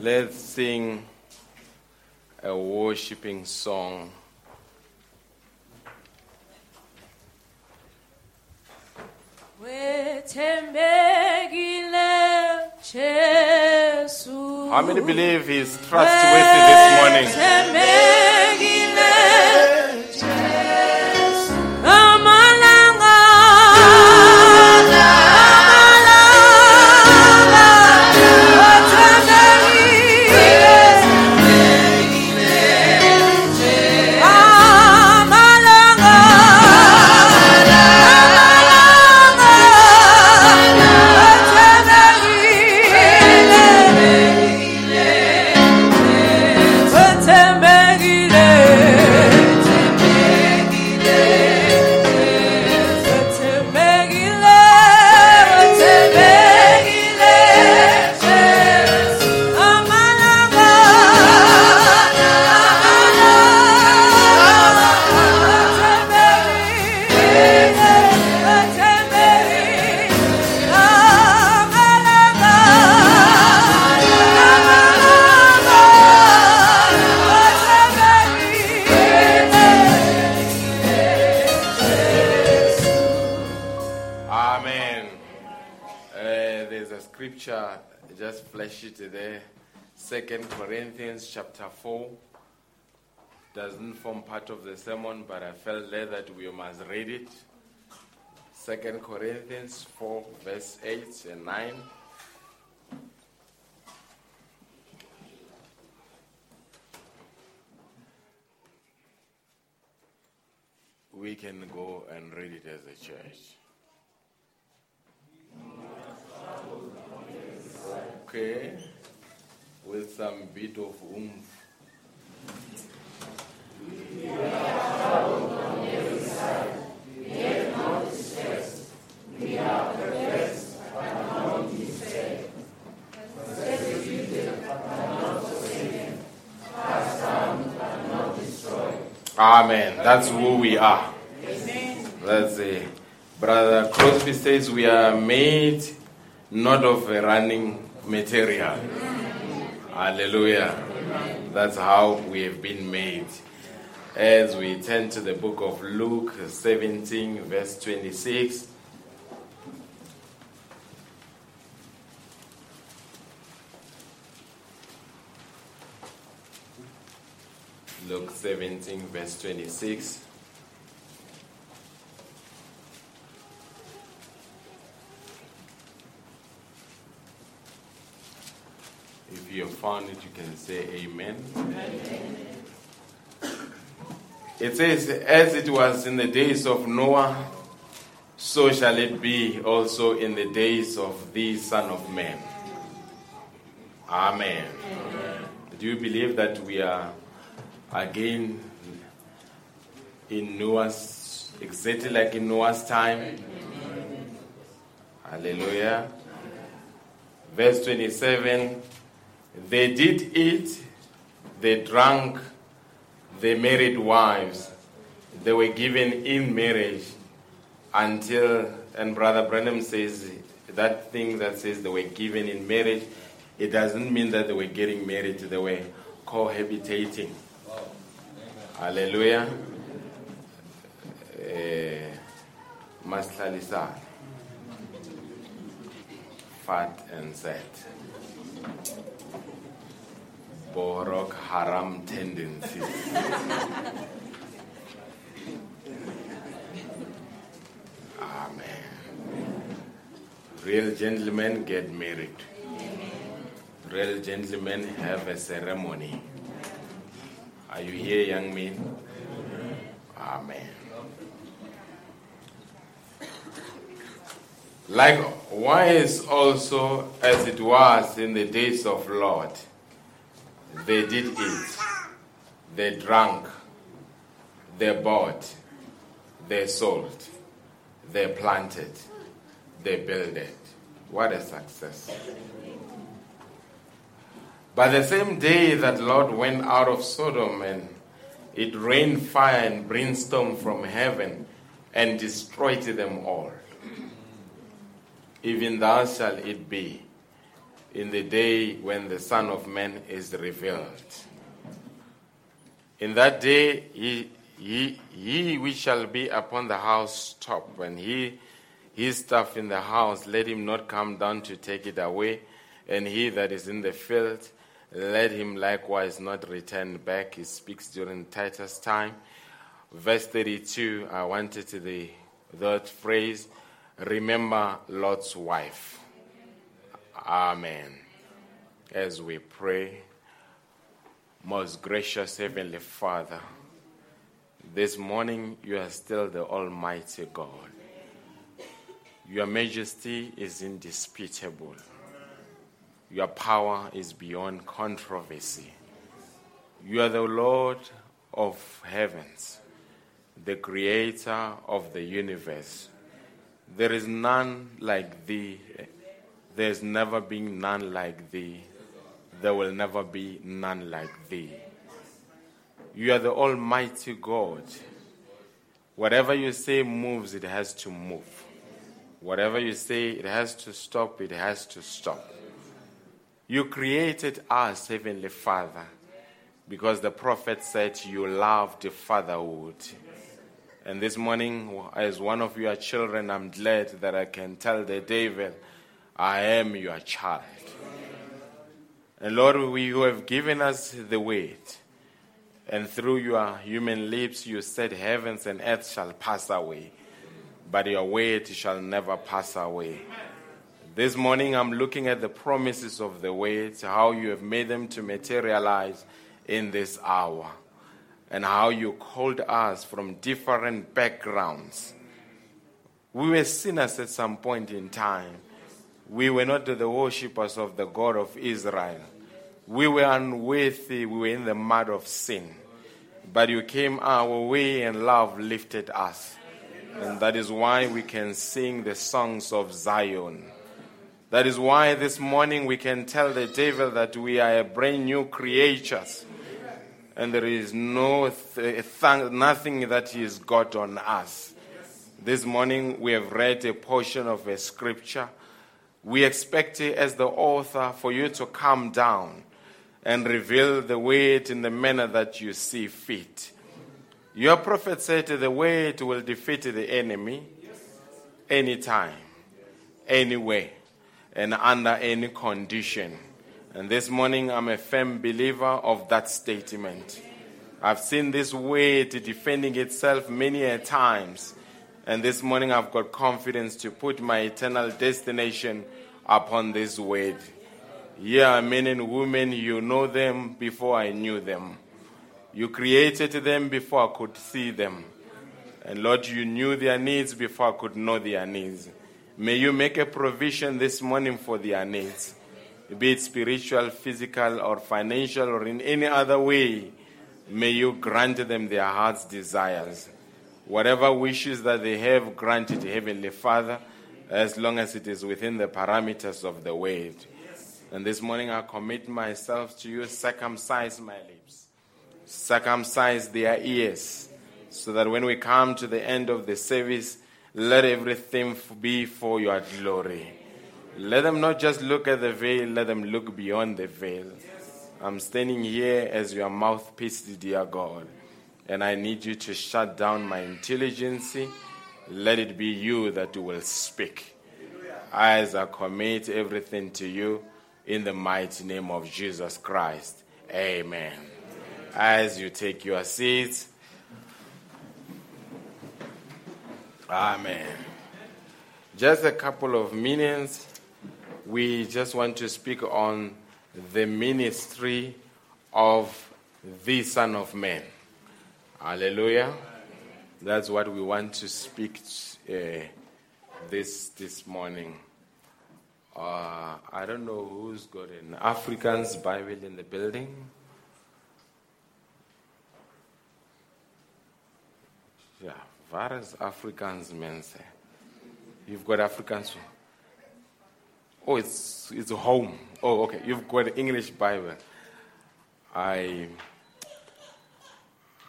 Let's sing a worshiping song. How many believe He's trustworthy this morning? But I felt that we must read it. Second Corinthians 4, verse 8 and 9. We can go and read it as a church. Okay, with some bit of oomph. Amen. That's who we are. That's it. Brother Crosby says we are made not of running material. Hallelujah. That's how we have been made. As we turn to the book of Luke 17, verse 26. Luke 17, verse 26. If you have found it, you can say amen. It says, As it was in the days of Noah, so shall it be also in the days of the Son of Man. Amen. Do you believe that we are again in Noah's, exactly like in Noah's time? Hallelujah. Verse 27 They did eat, they drank, they married wives, they were given in marriage until, and Brother Branham says that thing that says they were given in marriage, it doesn't mean that they were getting married, they were cohabitating. Hallelujah. Eh, Maslalisana. Fat and sad. Borok haram tendencies. Amen. Real gentlemen get married. Real gentlemen have a ceremony. Are you here, young men? Amen. Likewise, also as it was in the days of Lot, they did eat, they drank, they bought, they sold, they planted, they builded. What a success. But the same day that Lot went out of Sodom and it rained fire and brimstone from heaven and destroyed them all. Even thus shall it be in the day when the Son of Man is revealed. In that day, he, he, he which shall be upon the house top, when he his stuff in the house, let him not come down to take it away, and he that is in the field, let him likewise not return back. He speaks during Titus time. Verse 32, I wanted to the third phrase, remember Lot's wife. Amen. As we pray, most gracious Heavenly Father, this morning you are still the Almighty God. Your majesty is indisputable. Your power is beyond controversy. You are the Lord of heavens, the creator of the universe. There is none like thee. There's never been none like thee. There will never be none like thee. You are the Almighty God. Whatever you say moves, it has to move. Whatever you say, it has to stop, it has to stop. You created us, Heavenly Father, because the prophet said you loved the fatherhood. And this morning, as one of your children, I'm glad that I can tell the devil, I am your child. And Lord, we, you have given us the weight. And through your human lips, you said, Heavens and earth shall pass away but your word shall never pass away. This morning I'm looking at the promises of the word, how you have made them to materialize in this hour, and how you called us from different backgrounds. We were sinners at some point in time. We were not the worshippers of the God of Israel. We were unworthy. We were in the mud of sin. But you came our way and love lifted us. And that is why we can sing the songs of Zion. That is why this morning we can tell the devil that we are brand new creatures. And there is no th- th- nothing that he has got on us. This morning we have read a portion of a scripture. We expect as the author for you to come down and reveal the word in the manner that you see fit. Your prophet said the word will defeat the enemy anytime, anywhere, and under any condition. And this morning, I'm a firm believer of that statement. I've seen this word defending itself many a times. And this morning, I've got confidence to put my eternal destination upon this word. Yeah, men and women, you know them before I knew them. You created them before I could see them. And Lord, you knew their needs before I could know their needs. May you make a provision this morning for their needs, be it spiritual, physical, or financial, or in any other way. May you grant them their heart's desires. Whatever wishes that they have, granted, Heavenly Father, as long as it is within the parameters of the word. And this morning I commit myself to you, circumcise my lips circumcise their ears, so that when we come to the end of the service, let everything be for your glory. Let them not just look at the veil, let them look beyond the veil. I'm standing here as your mouthpiece, dear God, and I need you to shut down my intelligence. Let it be you that will speak. As I commit everything to you in the mighty name of Jesus Christ. Amen as you take your seats. Amen. Just a couple of minutes. We just want to speak on the ministry of the Son of Man. Hallelujah. That's what we want to speak uh, this this morning. Uh, I don't know who's got an Afrikaans Bible in the building. Yeah, various Africans men say. You've got Afrikaans. Oh, it's it's home. Oh, okay. You've got English Bible. I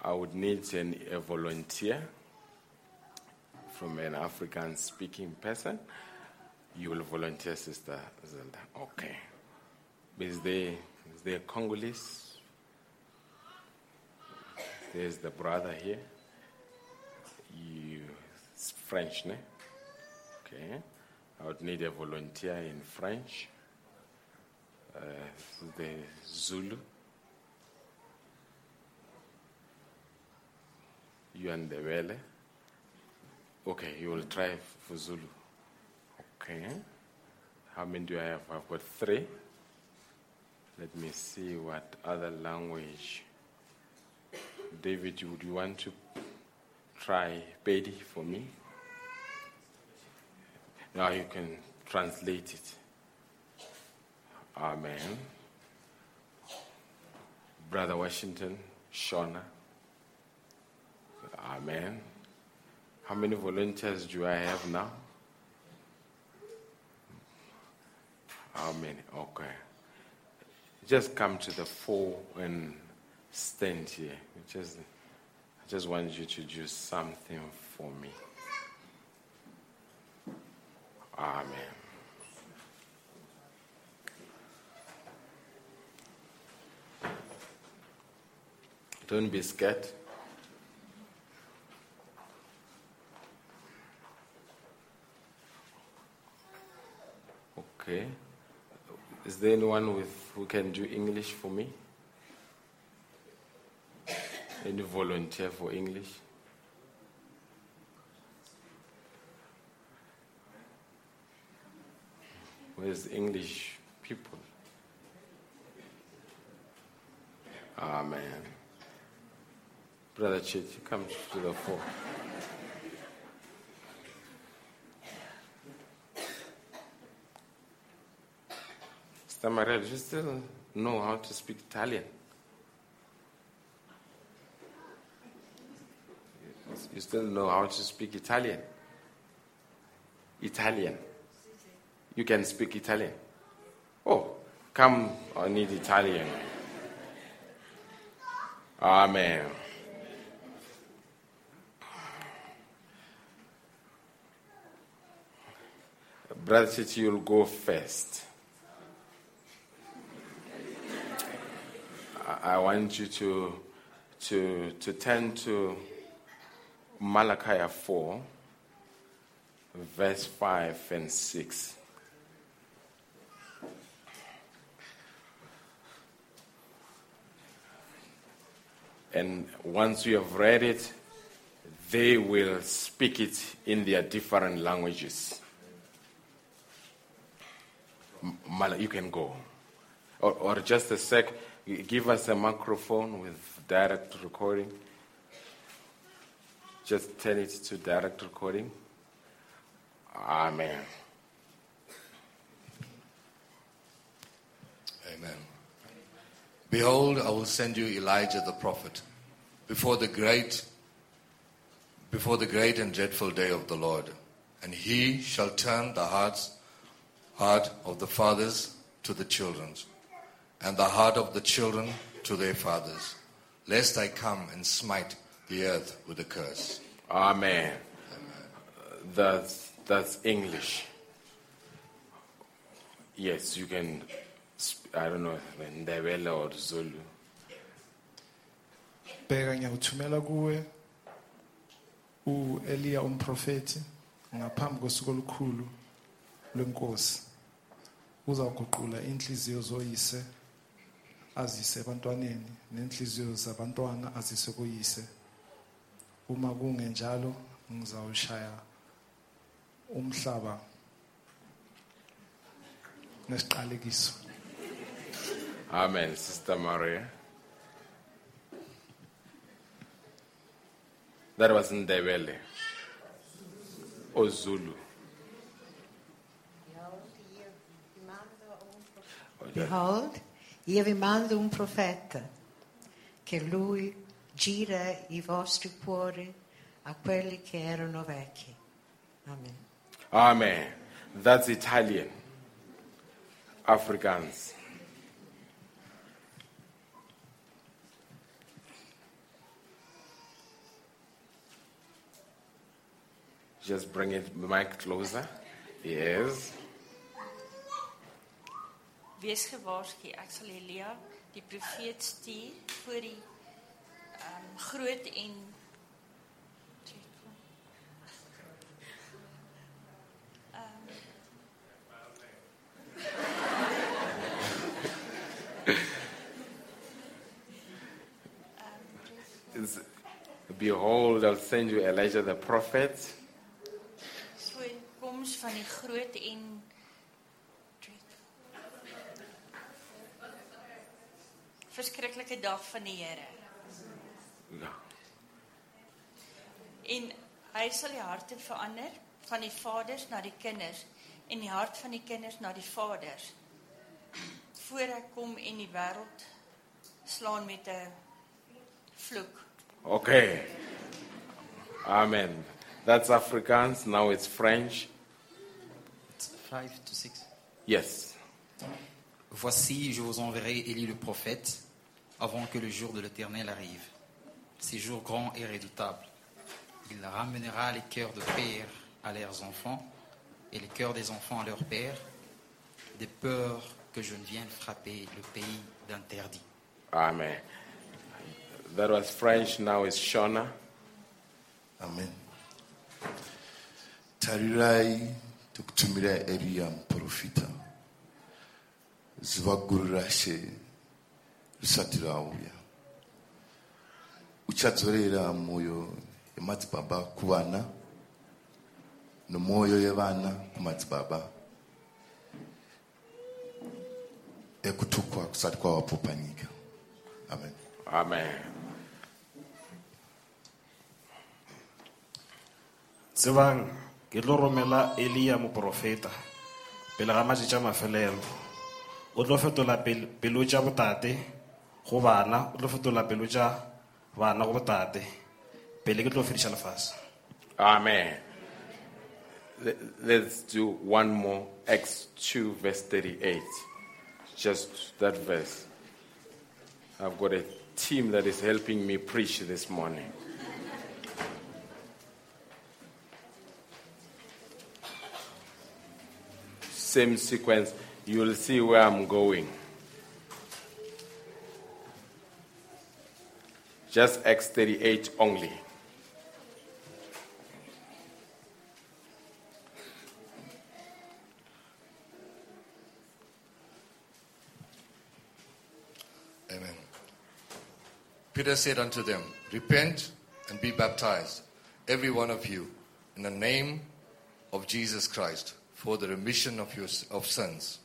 I would need an, a volunteer from an Afrikaans speaking person. You will volunteer, Sister Zelda. Okay. Is there, is there Congolese? There's the brother here. You, French, ne? Okay. I would need a volunteer in French. Uh, the Zulu. You and the Wele. Okay, you will try for Zulu. Okay. How many do I have? I've got three. Let me see what other language. David, would you want to try Pedi for me? Now you can translate it. Amen. Brother Washington, Shona. Amen. How many volunteers do I have now? How many? Okay. Just come to the fore and stand here. Just, I just want you to do something for me. Amen. Don't be scared. Okay. Is there anyone with who can do English for me? Any volunteer for English? Where's English people? Ah, Amen. Brother Chit, come to the fore. Stamarel, you still know how to speak Italian? You still know how to speak Italian? Italian. You can speak Italian. Oh, come, I need Italian. Amen. Brother you'll go first. I- want you to, to, to turn to Malachi 4, verse 5 and 6. And once you have read it, they will speak it in their different languages. M- Mala- You can go. Or, or just a sec, give us a microphone with direct recording. Just turn it to direct recording. Amen. Amen. Behold, I will send you Elijah the prophet before the great before the great and dreadful day of the Lord, and he shall turn the hearts heart of the fathers to the children, and the heart of the children to their fathers, lest I come and smite the earth with a curse. Amen. Uh, that's, that's English. Yes, you can, I don't know, Ndebele or Zulu. bheka ngiyawuthumela kuwe uEliya umprofeti ngaphambi kosuku olukhulu lwenkosi uzaguqula inhliziyo zoyise azise ebantwaneni nenhliziyo zabantwana azise kuyise uma kungenjalo ngizawushaya umhlaba nesiqalekiso Amen, Sister Maria. That was Ndebele or Zulu. Behold, io vi mando un profeta, che lui gira i vostri cuori a quelli che erano vecchi. Amen. Amen. That's Italian. Afrikaans. Just bring it mic closer. Yes. Wees gewaarsku, ek sal Elia die profeet stuur voor die ehm um, groot en It's, Behold, I'll send you Elijah the prophet. so koms van die groot en verskriklike dag van die Here. Ja. En hy sal die harte verander van die vaders na die kinders en die hart van die kinders na die vaders. Voor ek kom en die wêreld slaan met 'n vloek. Okay. Amen. That's Afrikaans. Now it's French. It's 5 to 6. Yes. Voici, je vous enverrai Élie le prophète avant que le jour de l'Éternel arrive. Ces jours grands et redoutables. Il ramènera les cœurs de pères à leurs enfants et les cœurs des enfants à leurs pères, de peur que je ne vienne frapper le pays d'interdit. Amen. That was French. Now it's Shona. amen tarirai eriya muprofita zuva guru rashe risati rauya. Uchadzorera mwoyo yemadzibaba kuvana nemwoyo yevana kumadzibaba ekutukwa kusati kwavapo panyika amen. Amen. tsebang ke tlo romela elia moprofeta pele ga matšatši a mafelelo o tlo fetola pel- pelo tša botate go bana o tlo fetola pelo tša bana go botate pele ke tlo fediša lefase Amen. Let's do one more. Acts 2, verse 38. Just that verse. I've got a team that is helping me preach this morning. Same sequence. You'll see where I'm going. Just X38 only. Amen. Peter said unto them, Repent and be baptized, every one of you, in the name of Jesus Christ, for the remission of your of sins,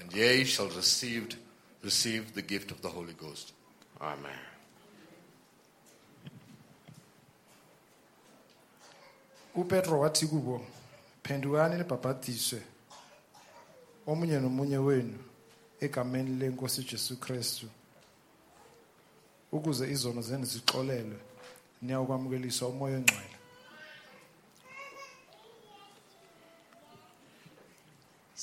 and ye shall receive receive the gift of the Holy Ghost. Amen. upetro wathi kubo phendukani nibhabhadiswe omunye nomunye wenu egameni lenkosi ujesu kristu ukuze izono zenu zixolelwe niya ukwamukeliswa umoya ongcwele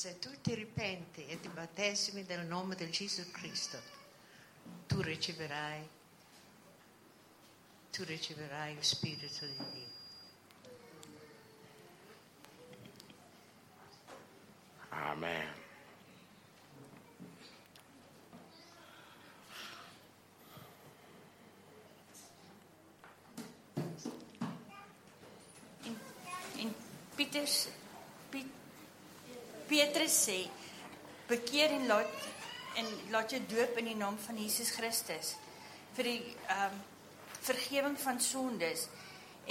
Se tu ti ripenti e ti battesimi nel nome di Gesù Cristo, tu riceverai, tu riceverai lo Spirito di Dio. Amen. Piet, Petrus sê bekeer en laat en laat jou doop in die naam van Jesus Christus vir die ehm um, vergifnis van sondes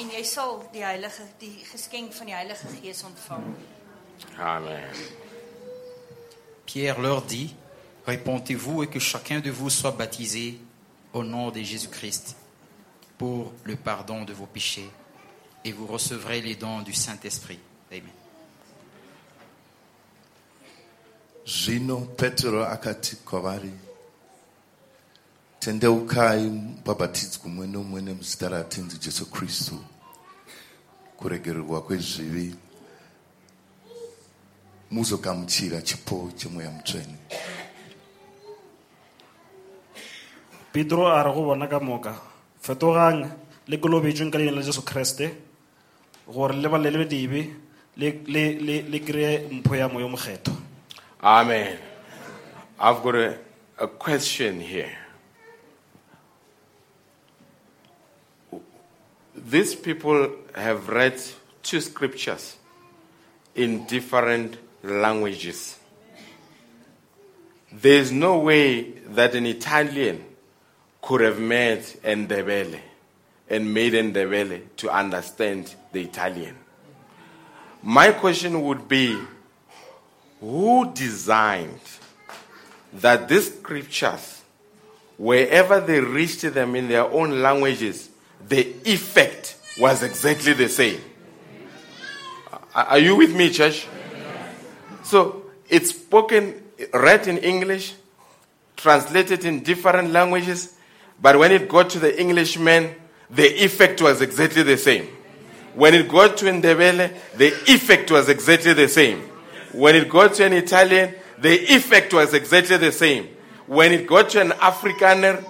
en jy sal die heilige die geskenk van die Heilige Gees ontvang. Amen. Pierre leur dit, Répentez-vous et que chacun de vous soit baptisé au nom de Jésus-Christ pour le pardon de vos péchés et vous recevrez les dons du Saint-Esprit. Amen. Zvino Petro akati kwavari, tendeukai mubhabhatidzwe mumwe nomumwe nemuzita ratenzi Jesu Kristu. Kuregererwa kwezvivi muzogamuchira chipo chemweya mutsvene. Petro a re go bona ka moka fetogang le kolobetšweng ka leina la jesu kreste gore le le le- le kry-e mpho ya moyo mokgetho Amen. I've got a, a question here. These people have read two scriptures in different languages. There's no way that an Italian could have met Ndebele and made Ndebele to understand the Italian. My question would be who designed that these scriptures, wherever they reached them in their own languages, the effect was exactly the same? Are you with me, church? So it's spoken, read in English, translated in different languages, but when it got to the Englishman, the effect was exactly the same. When it got to Ndebele, the effect was exactly the same. When it got to an Italian, the effect was exactly the same. When it got to an Afrikaner,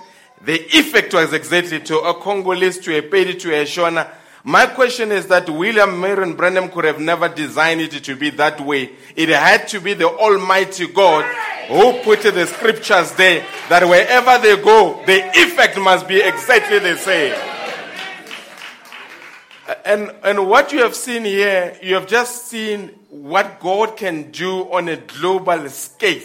the effect was exactly to a Congolese, to a Pedi, to a Shona. My question is that William Marion Branham could have never designed it to be that way. It had to be the Almighty God who put the scriptures there that wherever they go, the effect must be exactly the same. And, and what you have seen here, you have just seen what God can do on a global scale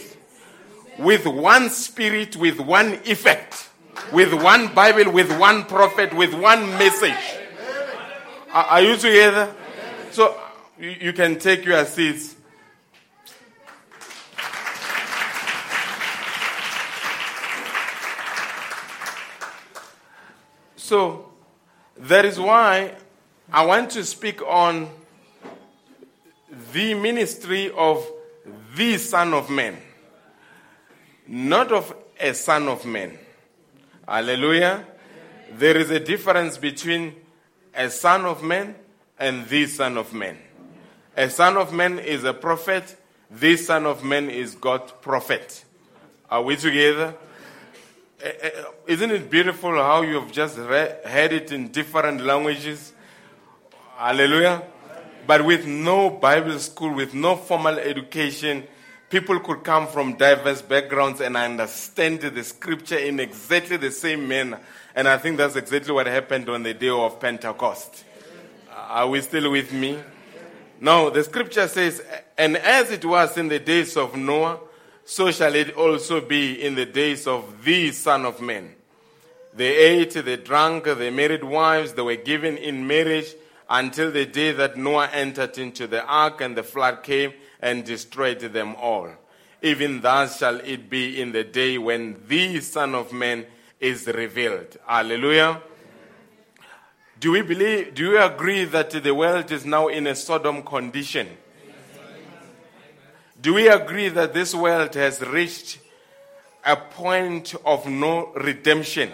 with one spirit, with one effect, with one Bible, with one prophet, with one message. Are, you together? So you can take your seats. So that is why I want to speak on the ministry of the Son of Man, not of a Son of Man. Hallelujah. There is a difference between a Son of Man and the Son of Man. A Son of Man is a prophet, the Son of Man is God's prophet. Are we together? Eh, eh, Isn't it beautiful how you have just re- heard it in different languages? Hallelujah. But with no Bible school, with no formal education, people could come from diverse backgrounds and understand the scripture in exactly the same manner. And I think that's exactly what happened on the day of Pentecost. Uh, are we still with me? No, the scripture says, And as it was in the days of Noah, so shall it also be in the days of the Son of Man. They ate, they drank, they married wives, they were given in marriage until the day that Noah entered into the ark and the flood came and destroyed them all. Even thus shall it be in the day when the Son of Man is revealed. Hallelujah. Do we believe, do you agree that the world is now in a Sodom condition? Do we agree that this world has reached a point of no redemption?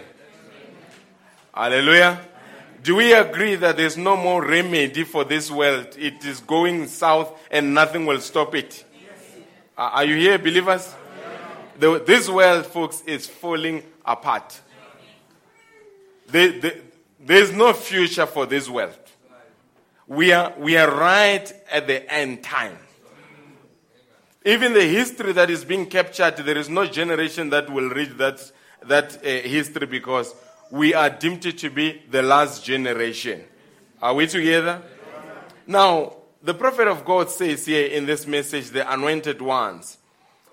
Hallelujah. Do we agree that there's no more remedy for this world? It is going south and nothing will stop it. Are are you here, believers? The, this world, folks, is falling apart. The- the- there's no future for this world. We are, we are right at the end time. Even the history that is being captured, there is no generation that will read that, that uh, history because we are deemed to be the last generation. Are we together? Now, the prophet of God says here in this message, the anointed ones.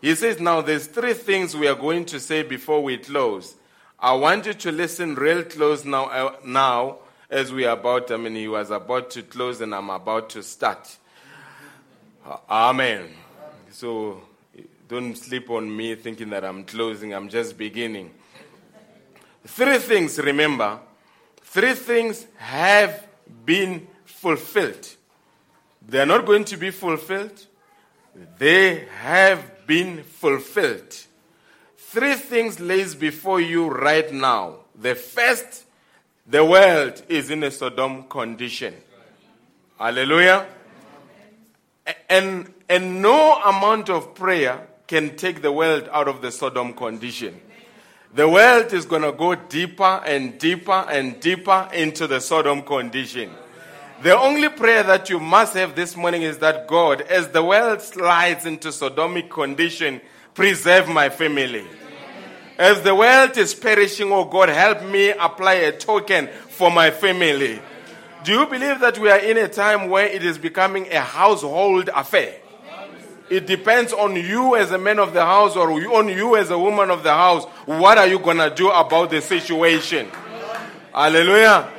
He says, Now there's three things we are going to say before we close. I want you to listen real close now, uh, now as we are about, I mean, he was about to close and I'm about to start. Uh, Amen. So don't sleep on me thinking that I'm closing, I'm just beginning. Three things, remember, three things have been fulfilled. They are not going to be fulfilled, they have been fulfilled. Three things lays before you right now. The first, the world is in a Sodom condition. Hallelujah. And, and no amount of prayer can take the world out of the Sodom condition. The world is going to go deeper and deeper and deeper into the Sodom condition. The only prayer that you must have this morning is that God, as the world slides into sodomic condition, preserve my family. As the world is perishing, oh God, help me apply a token for my family. Do you believe that we are in a time where it is becoming a household affair? It depends on you as a man of the house or on you as a woman of the house. What are you going to do about the situation? Hallelujah.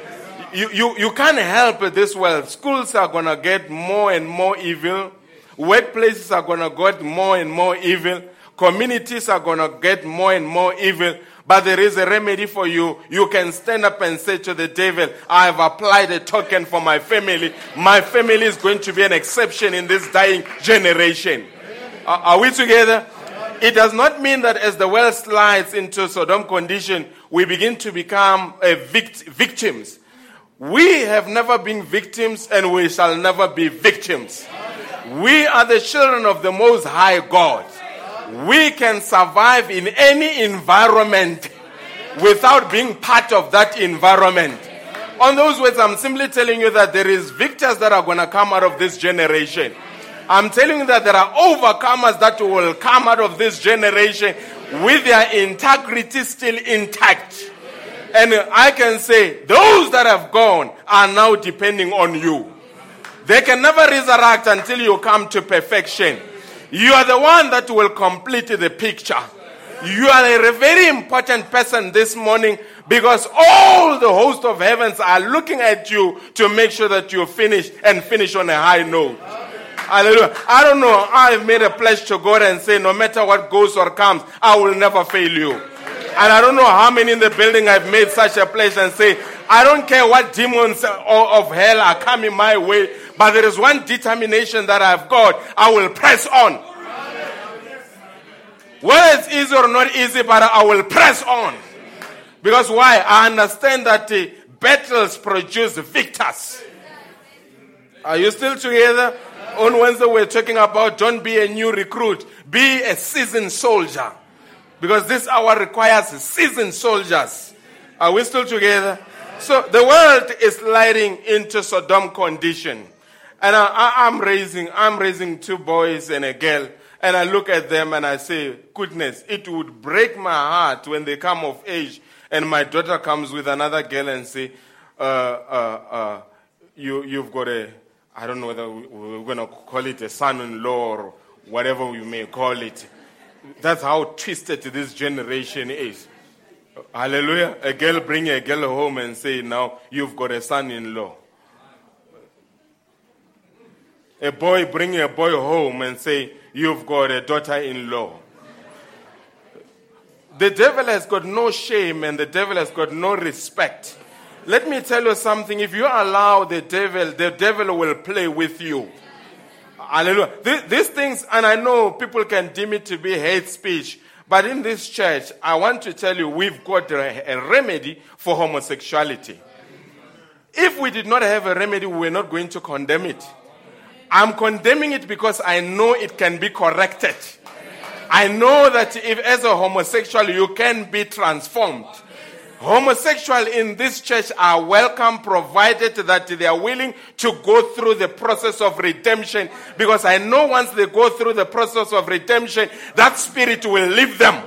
You, you, you can't help this world. Schools are going to get more and more evil. Workplaces are going to get more and more evil. Communities are going to get more and more evil. But there is a remedy for you. You can stand up and say to the devil, I have applied a token for my family. My family is going to be an exception in this dying generation. Are, are we together? It does not mean that as the world slides into Sodom condition, we begin to become uh, vict- victims. We have never been victims and we shall never be victims. We are the children of the Most High God. We can survive in any environment without being part of that environment. On those words, I'm simply telling you that there is victors that are going to come out of this generation. I'm telling you that there are overcomers that will come out of this generation with their integrity still intact. And I can say, those that have gone are now depending on you. They can never resurrect until you come to perfection. You are the one that will complete the picture. You are a very important person this morning because all the host of heavens are looking at you to make sure that you finish and finish on a high note. Hallelujah. I don't know. I've made a pledge to God and say, no matter what goes or comes, I will never fail you. And I don't know how many in the building I've made such a pledge and say, I don't care what demons of hell are coming my way, but there is one determination that I've got. I will press on. Whether it's easy or not easy, but I will press on. Because why? I understand that the battles produce victors. Are you still together? On Wednesday, we're talking about don't be a new recruit, be a seasoned soldier. Because this hour requires seasoned soldiers. Are we still together? So the world is sliding into Sodom condition. And I, I'm raising, I'm raising two boys and a girl. And I look at them and I say, goodness, it would break my heart when they come of age and my daughter comes with another girl and say, uh, uh, uh, you, you've got a, I don't know whether we- we're going to call it a son-in-law or whatever we may call it. That's how twisted this generation is. Hallelujah. A girl bring a girl home and say, now you've got a son-in-law. A boy bring a boy home and say, you've got a daughter-in-law. The devil has got no shame and the devil has got no respect. Let me tell you something. If you allow the devil, the devil will play with you. Hallelujah. Th- These things, and I know people can deem it to be hate speech, but in this church, I want to tell you we've got a, a remedy for homosexuality. If we did not have a remedy, we're not going to condemn it. I'm condemning it because I know it can be corrected. I know that if, as a homosexual, you can be transformed. Homosexual in this church are welcome provided that they are willing to go through the process of redemption because I know once they go through the process of redemption, that spirit will leave them.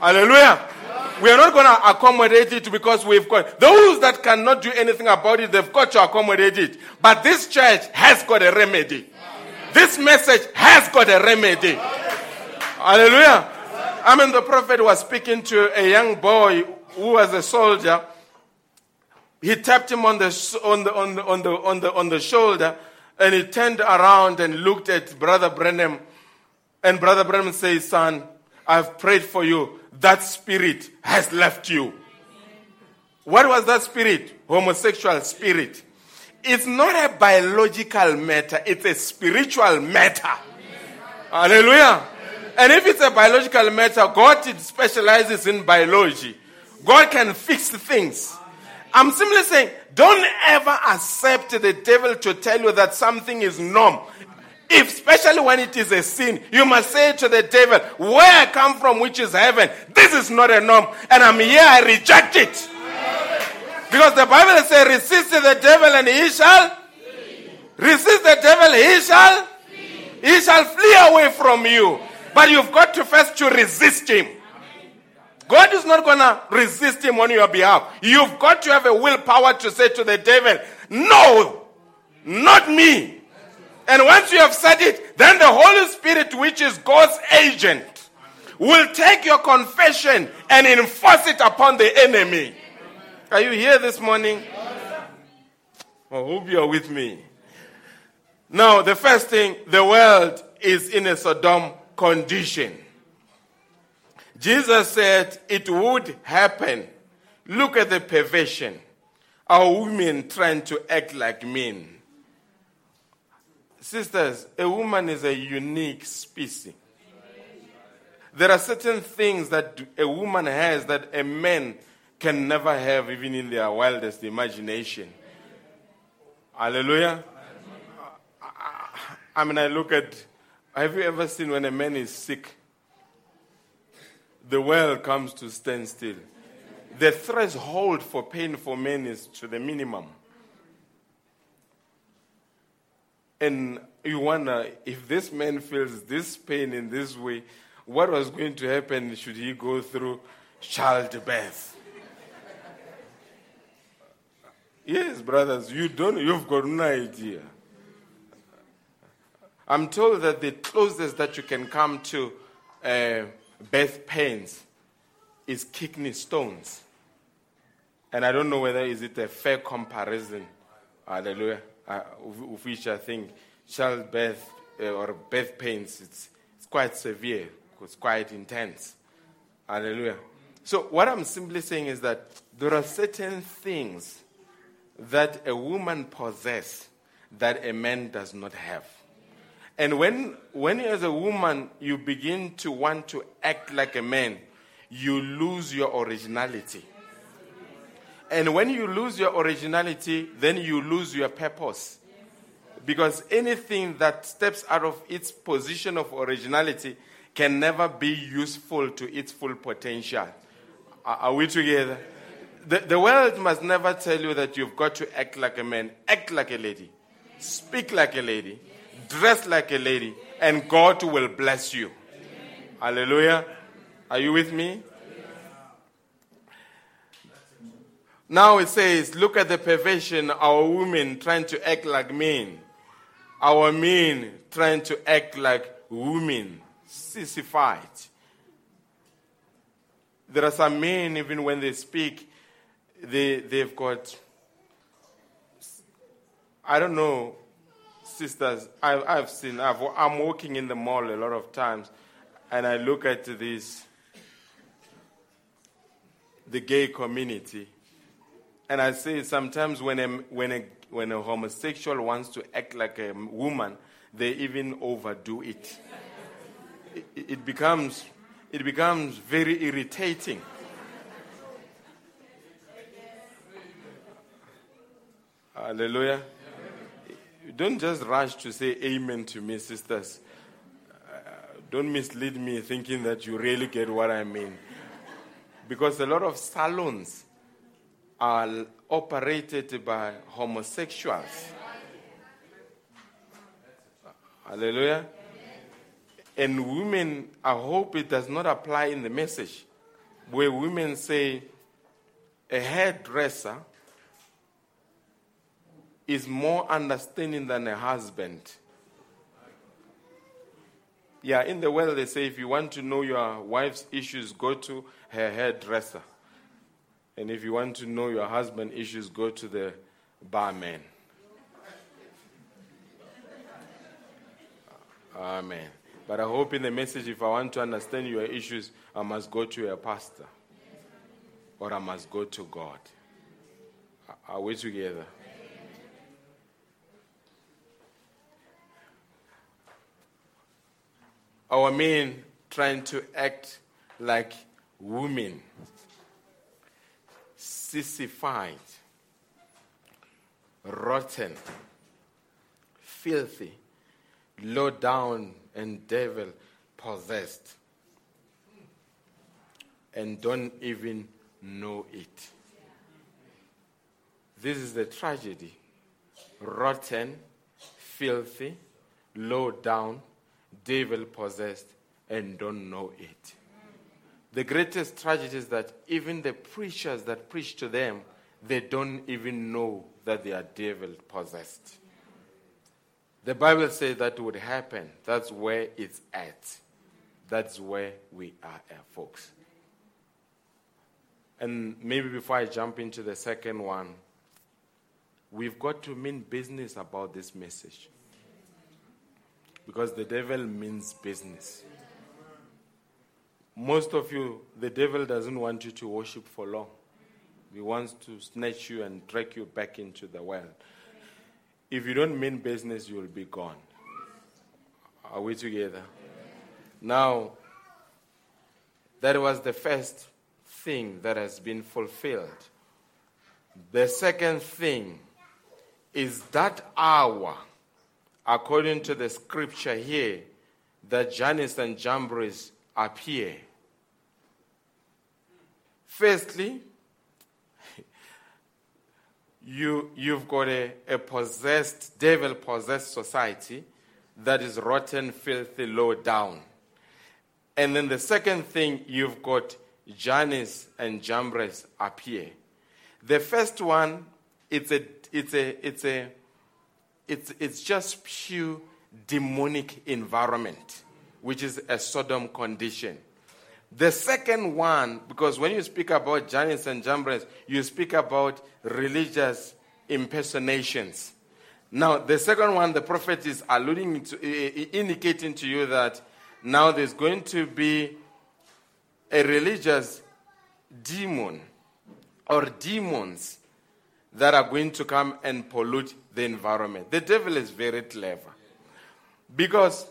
Hallelujah. We are not going to accommodate it because we've got those that cannot do anything about it, they've got to accommodate it. But this church has got a remedy. This message has got a remedy. Hallelujah. I mean, the prophet was speaking to a young boy who was a soldier. He tapped him on the, on the, on the, on the, on the, on the shoulder and he turned around and looked at Brother Branham. And Brother Branham says, Son, I've prayed for you. That spirit has left you. What was that spirit? Homosexual spirit. It's not a biological matter, it's a spiritual matter. Hallelujah. And if it's a biological matter, God specializes in biology. God can fix things. I'm simply saying, don't ever accept the devil to tell you that something is norm. If, especially when it is a sin, you must say to the devil, where I come from, which is heaven, this is not a norm, and I'm here, I reject it. Because the Bible says, resist the devil and he shall. Resist the devil, he shall. He shall flee away from you. But you've got to first to resist him. God is not going to resist him on your behalf. You've got to have a willpower to say to the devil, no, not me. And once you have said it, then the Holy Spirit, which is God's agent, will take your confession and enforce it upon the enemy. Are you here this morning? I hope you are with me. Now, the first thing, the world is in a Sodom condition. Jesus said it would happen. Look at the perversion. Our women trying to act like men. Sisters, a woman is a unique species. There are certain things that a woman has that a man can never have, even in their wildest imagination. Hallelujah. I mean, I look at. Have you ever seen when a man is sick? The world comes to stand still. The threshold for pain for men is to the minimum. And you wonder if this man feels this pain in this way, what was going to happen should he go through childbirth? yes, brothers, you don't, you've got no idea. I'm told that the closest that you can come to uh, birth pains is kidney stones. And I don't know whether is it a fair comparison, hallelujah, uh, of which I think childbirth uh, or birth pains, it's, it's quite severe, it's quite intense. Hallelujah. So what I'm simply saying is that there are certain things that a woman possesses that a man does not have. And when, when as a woman you begin to want to act like a man, you lose your originality. And when you lose your originality, then you lose your purpose. Because anything that steps out of its position of originality can never be useful to its full potential. Are, we together? The, the world must never tell you that you've got to act like a man. Act like a lady. Speak like a lady dress like a lady, and God will bless you. Amen. Hallelujah. Are you with me? Now it says, look at the perversion, our women trying to act like men, our men trying to act like women, sissified. There are some men, even when they speak, they, they've got, I don't know, sisters, I've, I've seen, I've, I'm walking in the mall a lot of times, and I look at this, the gay community, and I say sometimes when a, when a, when a homosexual wants to act like a woman, they even overdo it. It, it becomes, it becomes very irritating. Hallelujah. Don't just rush to say amen to me, sisters. Uh, don't mislead me thinking that you really get what I mean. Because a lot of salons are operated by homosexuals. Hallelujah. And women, I hope it does not apply in the message where women say a hairdresser is more understanding than a husband. Yeah, in the world they say if you want to know your wife's issues, go to her hairdresser. And if you want to know your husband's issues, go to the barman. Amen. But I hope in the message, if I want to understand your issues, I must go to a pastor. Or I must go to God. Are we together? Our men trying to act like women, sissified, rotten, filthy, low down, and devil possessed, and don't even know it. This is the tragedy. Rotten, filthy, low down, devil possessed, and don't know it. The greatest tragedy is that even the preachers that preach to them, they don't even know that they are devil possessed. The Bible says that would happen. That's where it's at. That's where we are at, folks. And maybe before I jump into the second one, we've got to mean business about this message. Because the devil means business. Most of you, the devil doesn't want you to worship for long. He wants to snatch you and drag you back into the world. If you don't mean business, you will be gone. Are we together? Now, that was the first thing that has been fulfilled. The second thing is that hour, according to the scripture here, that Jannes and Jambres appear. Firstly, you, you've got a, a possessed, devil possessed society that is rotten, filthy, low down. And then the second thing, you've got Jannes and Jambres appear. The first one, it's a, it's a, it's a, it's, it's just pure demonic environment, which is a Sodom condition. The second one, because when you speak about Jannes and Jambres, you speak about religious impersonations. Now, the second one, the prophet is alluding to, indicating to you that now there's going to be a religious demon or demons that are going to come and pollute the environment. The devil is very clever. Because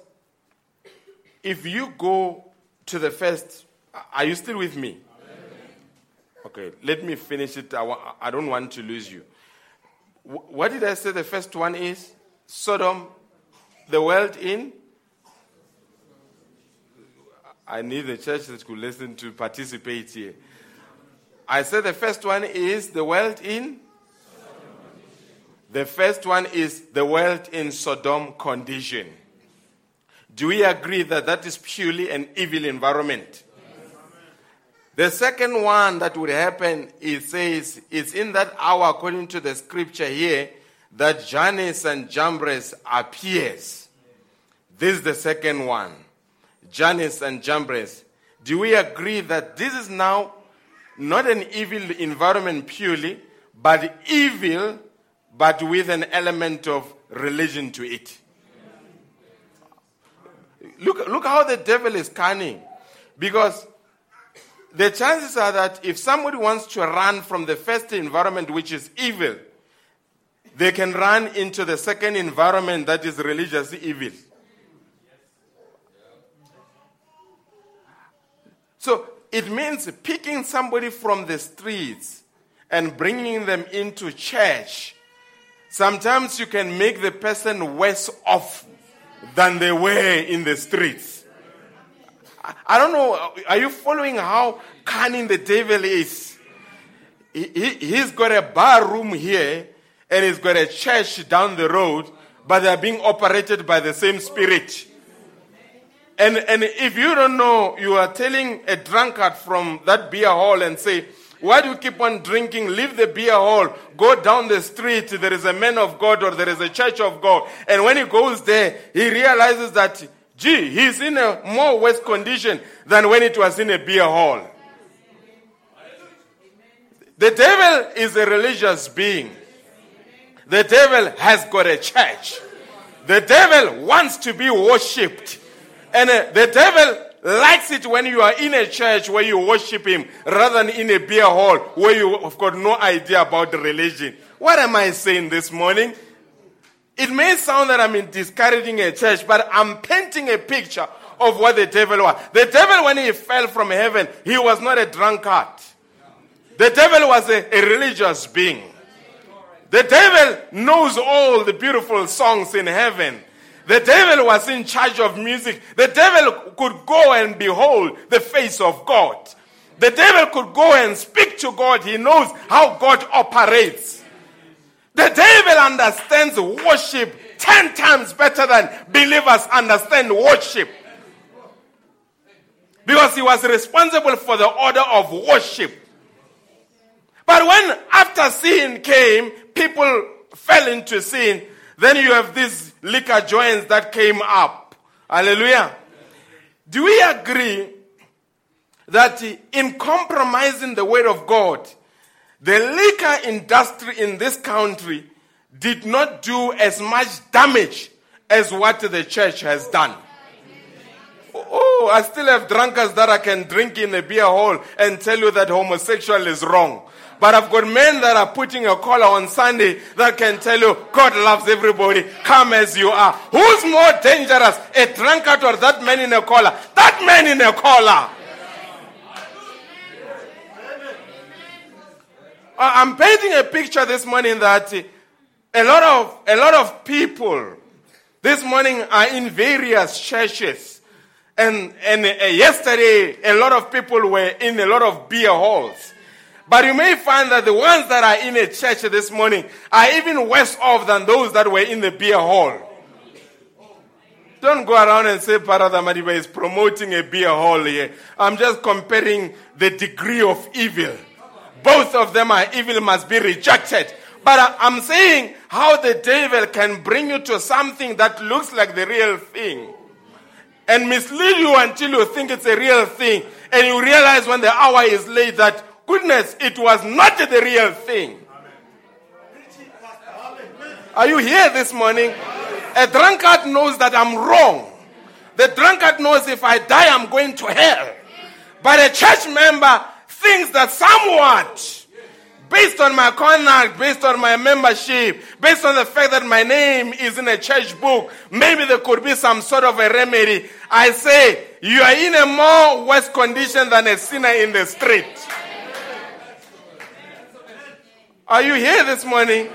if you go to the first, are you still with me? Okay, let me finish it. I, don't want to lose you. Wh- What did I say the first one is? Sodom, the world in? I need the church that could listen to participate here. I said the first one is the world in? The first one is the world in Sodom condition. Do we agree that that is purely an evil environment? The second one that would happen, it says, it's in that hour, according to the scripture here, that Jannes and Jambres appears. This is the second one. Jannes and Jambres. Do we agree that this is now not an evil environment purely, but evil, but with an element of religion to it? Look, look how the devil is cunning. Because the chances are that if somebody wants to run from the first environment, which is evil, they can run into the second environment that is religious evil. So it means picking somebody from the streets and bringing them into church. Sometimes you can make the person worse off than they were in the streets. I- don't know. Are you following how cunning the devil is? He, he, he's got a bar room here and he's got a church down the road, but they're being operated by the same spirit. And, and if you don't know, you are telling a drunkard from that beer hall and say, why do you keep on drinking? Leave the beer hall. Go down the street. There is a man of God or there is a church of God. And when he goes there, he realizes that, gee, he's in a more worse condition than when it was in a beer hall. The devil is a religious being. The devil has got a church. The devil wants to be worshipped. And uh, the devil likes it when you are in a church where you worship him rather than in a beer hall where you have got no idea about the religion. What am I saying this morning? It may sound that I'm discouraging a church, but I'm painting a picture of what the devil was. The devil, when he fell from heaven, he was not a drunkard. The devil was a, a religious being. The devil knows all the beautiful songs in heaven. The devil was in charge of music. The devil could go and behold the face of God. The devil could go and speak to God. He knows how God operates. The devil understands worship 10 times better than believers understand worship. Because he was responsible for the order of worship. But when after sin came, people fell into sin, then you have these liquor joints that came up. Hallelujah. Do we agree that in compromising the word of God, the liquor industry in this country did not do as much damage as what the church has done? Oh, I still have drunkards that I can drink in a beer hall and tell you that homosexual is wrong. But I've got men that are putting a collar on Sunday that can tell you God loves everybody. Come as you are. Who's more dangerous, a drunkard or that man in a collar? That man in a collar. I- I'm painting a picture this morning that a lot of a lot of people this morning are in various churches. And, and uh, yesterday, a lot of people were in a lot of beer halls. But you may find that the ones that are in a church this morning are even worse off than those that were in the beer hall. Don't go around and say Parada Madiba is promoting a beer hall here. I'm just comparing the degree of evil. Both of them are evil, must be rejected. But I'm saying how the devil can bring you to something that looks like the real thing and mislead you until you think it's a real thing. And you realize when the hour is late that, goodness, it was not the real thing. Are you here this morning? A drunkard knows that I'm wrong. The drunkard knows if I die, I'm going to hell. But a church member thinks that somewhat, based on my conduct, based on my membership, based on the fact that my name is in a church book, maybe there could be some sort of a remedy. I say, you are in a more worse condition than a sinner in the street. Are you here this morning?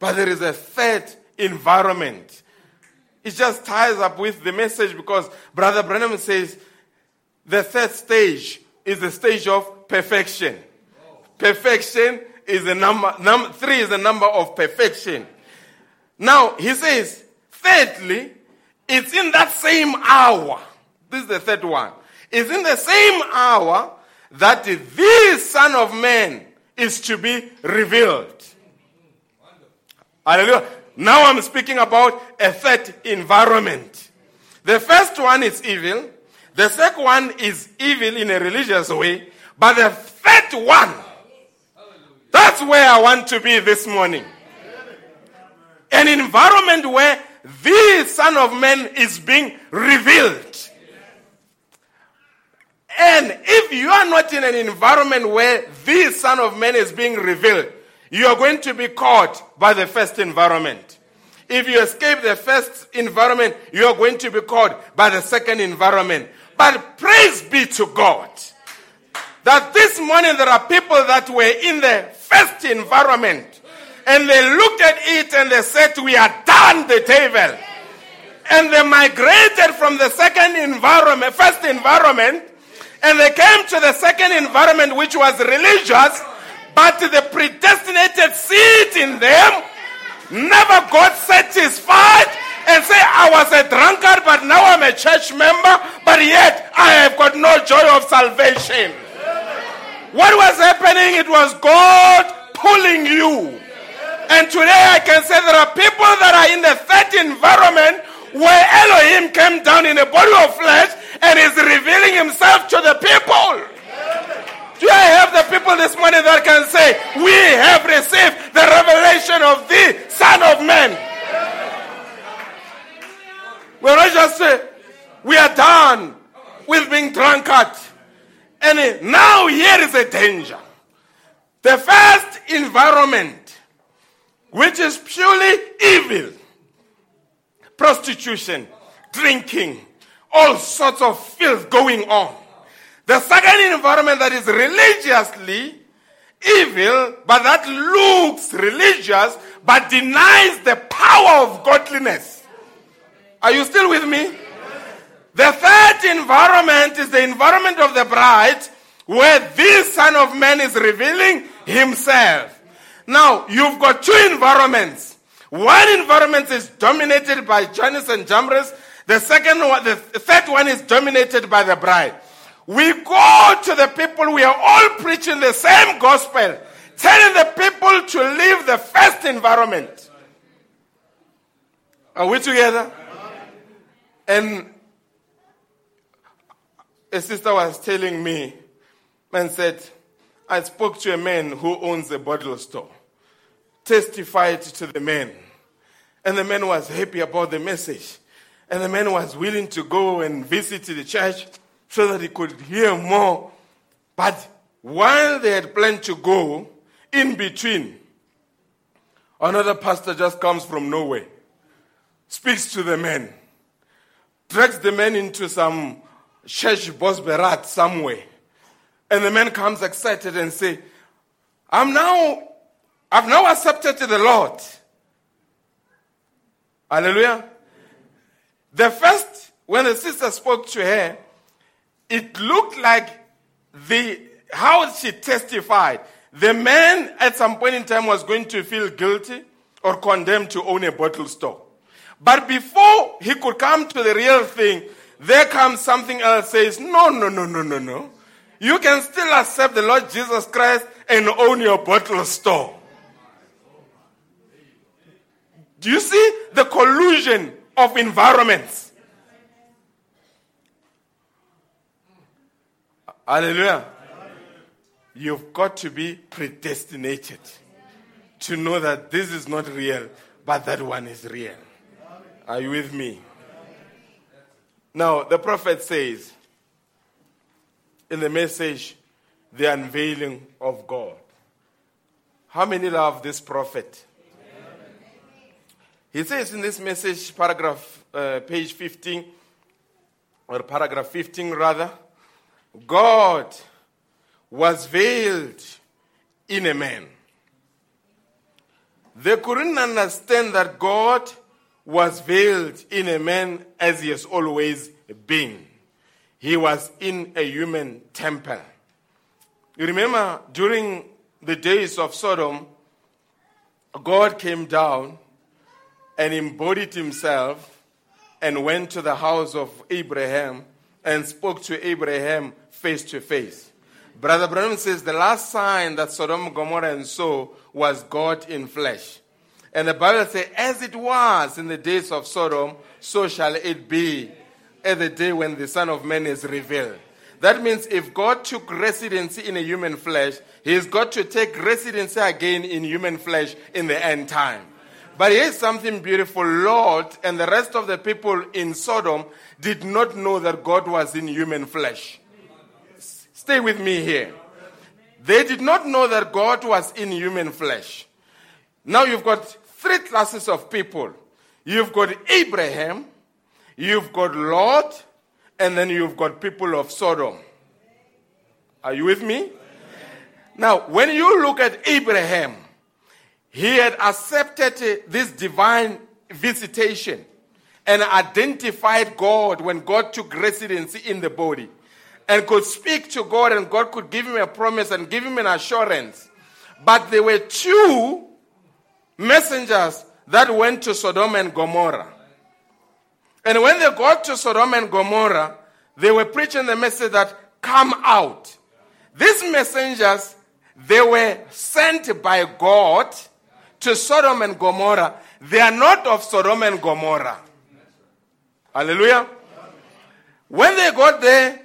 But there is a third environment. It just ties up with the message because Brother Branham says the third stage is the stage of perfection. Perfection is the number, num, three is the number of perfection. Now, he says, thirdly, it's in that same hour. This is the third one. It's in the same hour that the Son of Man is to be revealed. Hallelujah. Now I'm speaking about a third environment. The first one is evil. The second one is evil in a religious way. But the third one, that's where I want to be this morning. An environment where the Son of Man is being revealed. And if you are not in an environment where the Son of Man is being revealed, you are going to be caught by the first environment. If you escape the first environment, you are going to be caught by the second environment. But praise be to God that this morning there are people that were in the first environment and they looked at it and they said, We are done, the table. And they migrated from the second environment, first environment, and they came to the second environment, which was religious, but the predestinated seed in them never got satisfied and say, I was a drunkard, but now I'm a church member, but yet I have got no joy of salvation. What was happening? It was God pulling you. And today I can say there are people that are in the third environment where Elohim came down in a body of flesh and is revealing himself to the people. Do I have the people this morning that can say, We have received the revelation of the Son of Man? We're not just say, We are done with being drunkard. And now here is a danger. The first environment, which is purely evil, prostitution, drinking, all sorts of filth going on. The second environment that is religiously evil, but that looks religious, but denies the power of godliness. Are you still with me? The third environment is the environment of the bride, where this Son of Man is revealing himself. Now, you've got two environments. One environment is dominated by Jannes and Jambres. The second one, the third one is dominated by the bride. We go to the people, we are all preaching the same gospel, telling the people to leave the first environment. Are we together? And a sister was telling me and said, I spoke to a man who owns a bottle store, testified to the man. And the man was happy about the message. And the man was willing to go and visit the church so that he could hear more. But while they had planned to go, in between, another pastor just comes from nowhere, speaks to the man, drags the man into some church bosberaad somewhere. And the man comes excited and say, I'm now, I've now accepted the Lord. Hallelujah. The first, when the sister spoke to her, it looked like the, how she testified. The man at some point in time was going to feel guilty or condemned to own a bottle store. But before he could come to the real thing, there comes something else says, no, no, no, no, no, no. You can still accept the Lord Jesus Christ and own your bottle store. Do you see the collusion of environments? Hallelujah. You've got to be predestinated to know that this is not real, but that one is real. Are you with me? Now, the prophet says in the message, the unveiling of God. How many love this prophet? He says in this message, paragraph, uh, page 15, or paragraph 15 rather, God was veiled in a man. They couldn't understand that God was veiled in a man as he has always been. He was in a human temple. You remember during the days of Sodom, God came down and embodied himself and went to the house of Abraham and spoke to Abraham face to face. Brother Branham says the last sign that Sodom, Gomorrah, and so was God in flesh. And the Bible says, as it was in the days of Sodom, so shall it be at the day when the Son of Man is revealed. That means if God took residency in a human flesh, He's got to take residency again in human flesh in the end time. But here's something beautiful. Lot and the rest of the people in Sodom did not know that God was in human flesh. Stay with me here. They did not know that God was in human flesh. Now you've got three classes of people. You've got Abraham, you've got Lot, and then you've got people of Sodom. Are you with me? Now, when you look at Abraham, he had accepted uh, this divine visitation and identified God when God took residency in the body and could speak to God and God could give him a promise and give him an assurance. But there were two messengers that went to Sodom and Gomorrah. And when they got to Sodom and Gomorrah, they were preaching the message that come out. These messengers, they were sent by God to Sodom and Gomorrah. They are not of Sodom and Gomorrah. Hallelujah. When they got there,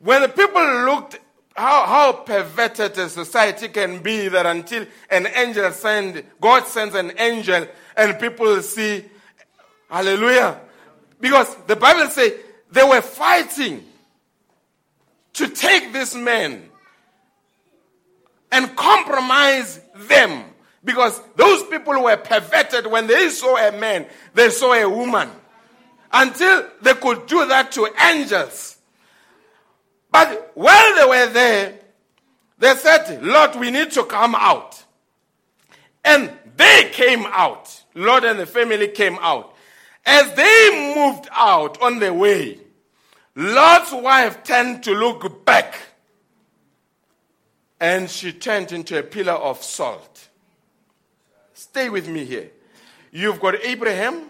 when the people looked how, how perverted a society can be that until an angel send, God sends an angel and people see, hallelujah. Because the Bible says they were fighting to take this man and compromise them. Because those people were perverted when they saw a man, they saw a woman. Until they could do that to angels. But while they were there, they said, Lord, we need to come out. And they came out. Lot and the family came out. As they moved out on the way, Lot's wife turned to look back and she turned into a pillar of salt. Stay with me here. You've got Abraham,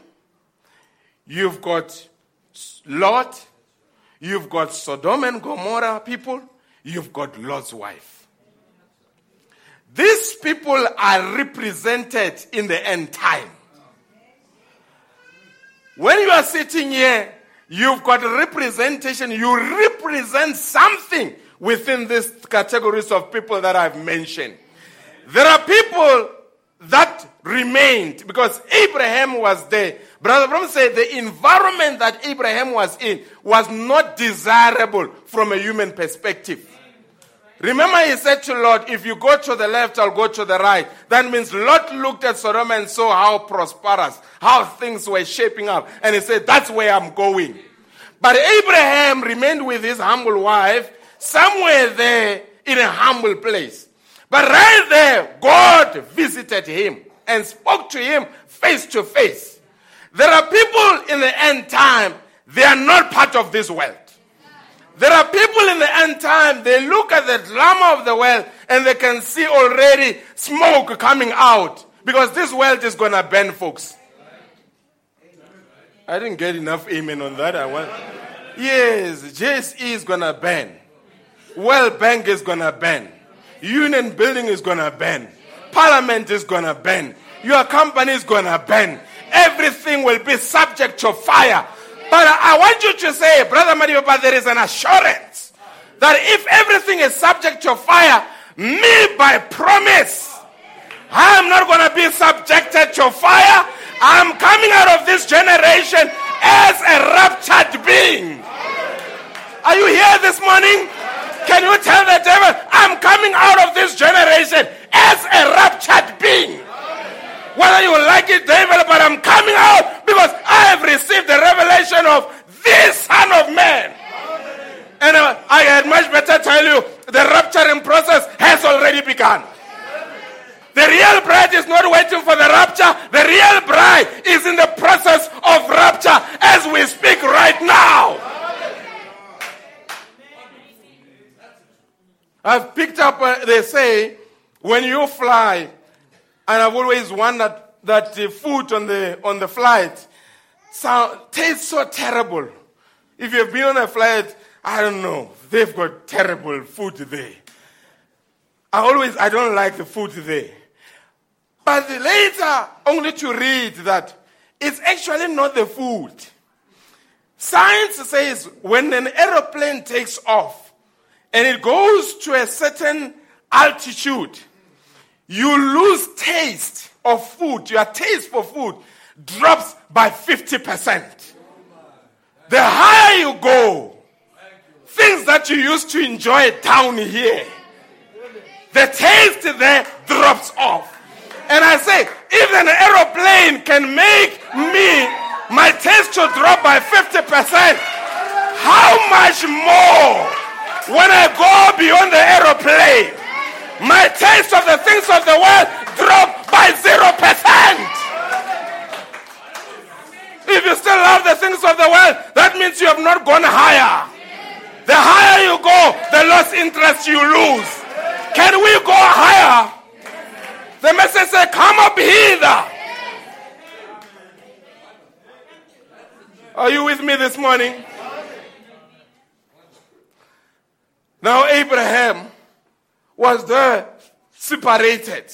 you've got Lot, you've got Sodom and Gomorrah people, you've got Lot's wife. These people are represented in the end time. When you are sitting here, you've got representation, you represent something within these categories of people that I've mentioned. There are people that remained because Abraham was there. Brother Branham said the environment that Abraham was in was not desirable from a human perspective. Remember, he said to Lot, If you go to the left, I'll go to the right. That means Lot looked at Sodom and saw how prosperous, how things were shaping up. And he said, That's where I'm going. But Abraham remained with his humble wife somewhere there in a humble place. But right there, God visited him and spoke to him face to face. There are people in the end time, they are not part of this world. There are people in the end time, they look at the drama of the world and they can see already smoke coming out because this world is going to burn, folks. I didn't get enough amen on that. I want. Yes, JSE is going to burn. World Bank is going to burn. Union Building is going to burn. Parliament is going to burn. Your company is going to burn. Everything will be subject to fire. But I want you to say, Brother Mario, but there is an assurance that if everything is subject to fire, me by promise, I am not going to be subjected to fire. I'm coming out of this generation as a raptured being. Are you here this morning? Can you tell the devil, I'm coming out of this generation as a raptured being? Whether you like it, devil, but I'm coming out because I have received the revelation of this Son of Man. And uh, I had much better tell you the rapturing process has already begun. The real bride is not waiting for the rapture. The real bride is in the process of rapture as we speak right now. I've picked up, uh, they say, when you fly, and I've always wondered that the food on the, on the flight sound, tastes so terrible. If you've been on a flight, I don't know, they've got terrible food there. I always, I don't like the food there. But later, only to read that it's actually not the food. Science says when an aeroplane takes off and it goes to a certain altitude, you lose taste of food. Your taste for food drops by 50%. The higher you go, things that you used to enjoy down here, the taste there drops off. And I say, if an aeroplane can make me, my taste to drop by 50%, how much more when I go beyond the aeroplane? My taste of the things of the world drop by 0%. If you still love the things of the world, that means you have not gone higher. The higher you go, the less interest you lose. Can we go higher? The message says, Come up hither. Are you with me this morning? Now, Abraham was there separated,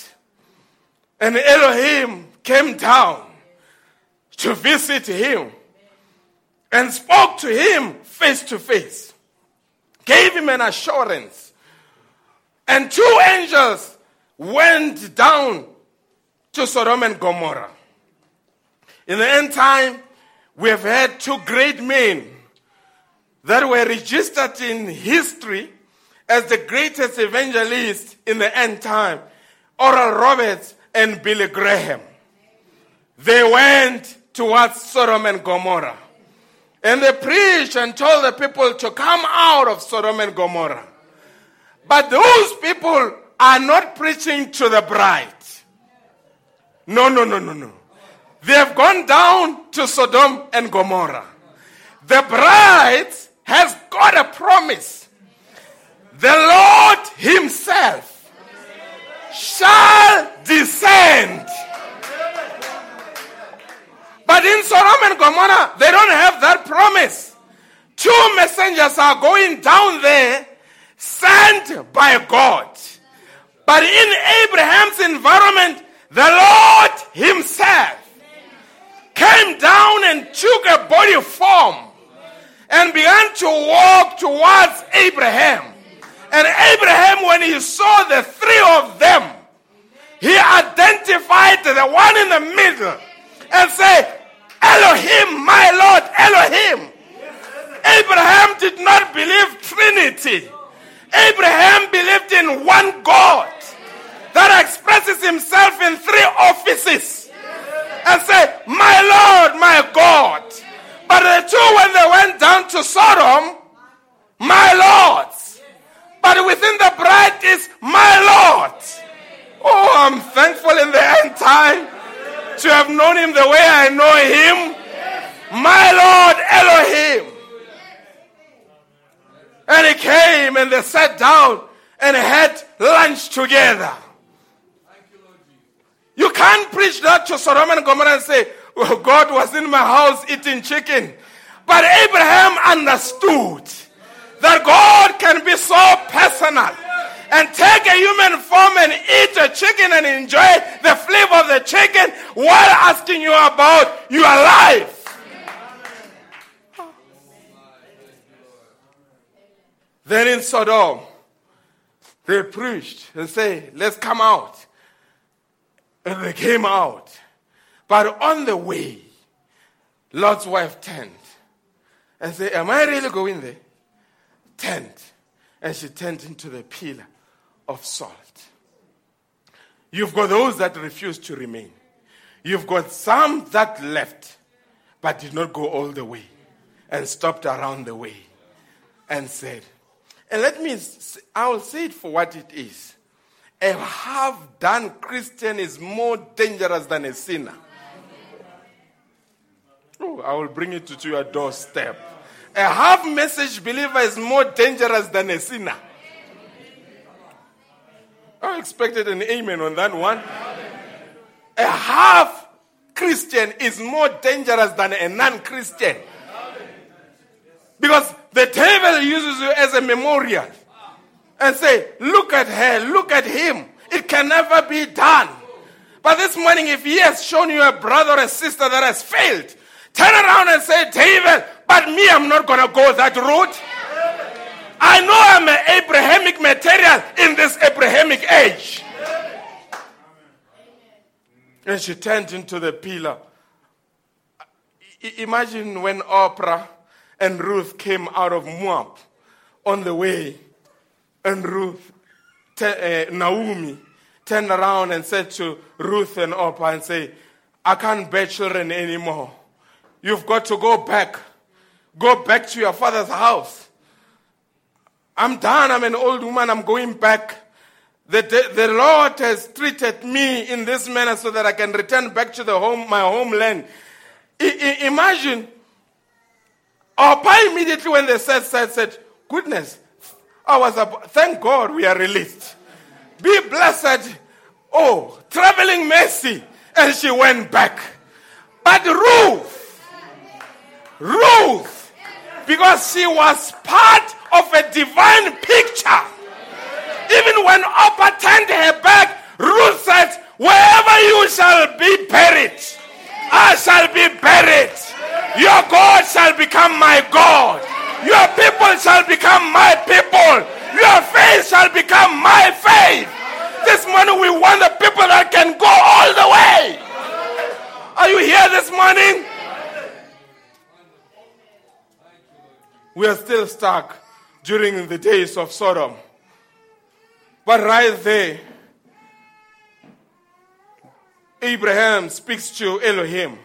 and Elohim came down to visit him and spoke to him face to face, gave him an assurance. And two angels went down to Sodom and Gomorrah. In the end time, we have had two great men that were registered in history as the greatest evangelists in the end time Oral Roberts and Billy Graham. They went towards Sodom and Gomorrah. And they preached and told the people to come out of Sodom and Gomorrah. But those people are not preaching to the bride. No, no, no, no, no. They have gone down to Sodom and Gomorrah. The bride has got a promise the Lord Himself shall descend. But in Sodom and Gomorrah, they don't have that promise. Two messengers are going down there sent by God. But in Abraham's environment, the Lord Himself came down and took a body form and began to walk towards Abraham. And Abraham, when he saw the three of them, he identified the one in the middle and said, Elohim, my Lord, Elohim. Abraham did not believe Trinity. Abraham believed in one God that expresses himself in three offices and say, My Lord, my God. But the two, when they went down to Sodom, my Lords. But within the bride is my Lord. Oh, I'm thankful in the end time to have known him the way I know him. My Lord Elohim. And he came and they sat down and had lunch together. You can't preach that to Sodom and Gomorrah and say, God was in my house eating chicken. But Abraham understood that God can be so personal and take a human form and eat a chicken and enjoy the flavor of the chicken while asking you about your life. Then in Sodom, they preached and say, let's come out. And they came out. But on the way, Lot's wife turned and said, Am I really going there? Turned. And she turned into the pillar of salt. You've got those that refuse to remain. You've got some that left, but did not go all the way and stopped around the way and said, and let me, I'll say it for what it is. A half done Christian is more dangerous than a sinner. Oh, I will bring it to your doorstep. A half message believer is more dangerous than a sinner. I expected an amen on that one. A half Christian is more dangerous than a non Christian. Because the devil uses you as a memorial and say, look at her, look at him. It can never be done. But this morning, if he has shown you a brother or a sister that has failed, turn around and say, David, but me, I'm not going to go that route. I know I'm an Abrahamic material in this Abrahamic age. And she turned into the pillar. I- Imagine when Oprah and Ruth came out of Moab on the way, and Ruth, te- uh, Naomi, turned around and said to Ruth and Oprah and say, I can't bear children anymore. You've got to go back. Go back to your father's house. I'm done. I'm an old woman. I'm going back. The, the, the Lord has treated me in this manner so that I can return back to the home, my homeland. I, I, imagine, Opa immediately when they said, said, said, goodness, I was, ab- thank God we are released. Be blessed. Oh, traveling mercy. And she went back. But Ruth, Ruth, because she was part of a divine picture. Even when Oprah turned her back, Ruth said, Wherever you shall be buried, I shall be buried. Your God shall become my God. Your people shall become my people. Your faith shall become my faith. This morning we want the people that can go all the way. Are you here this morning? We are still stuck during the days of Sodom. But right there, Abraham speaks to Elohim.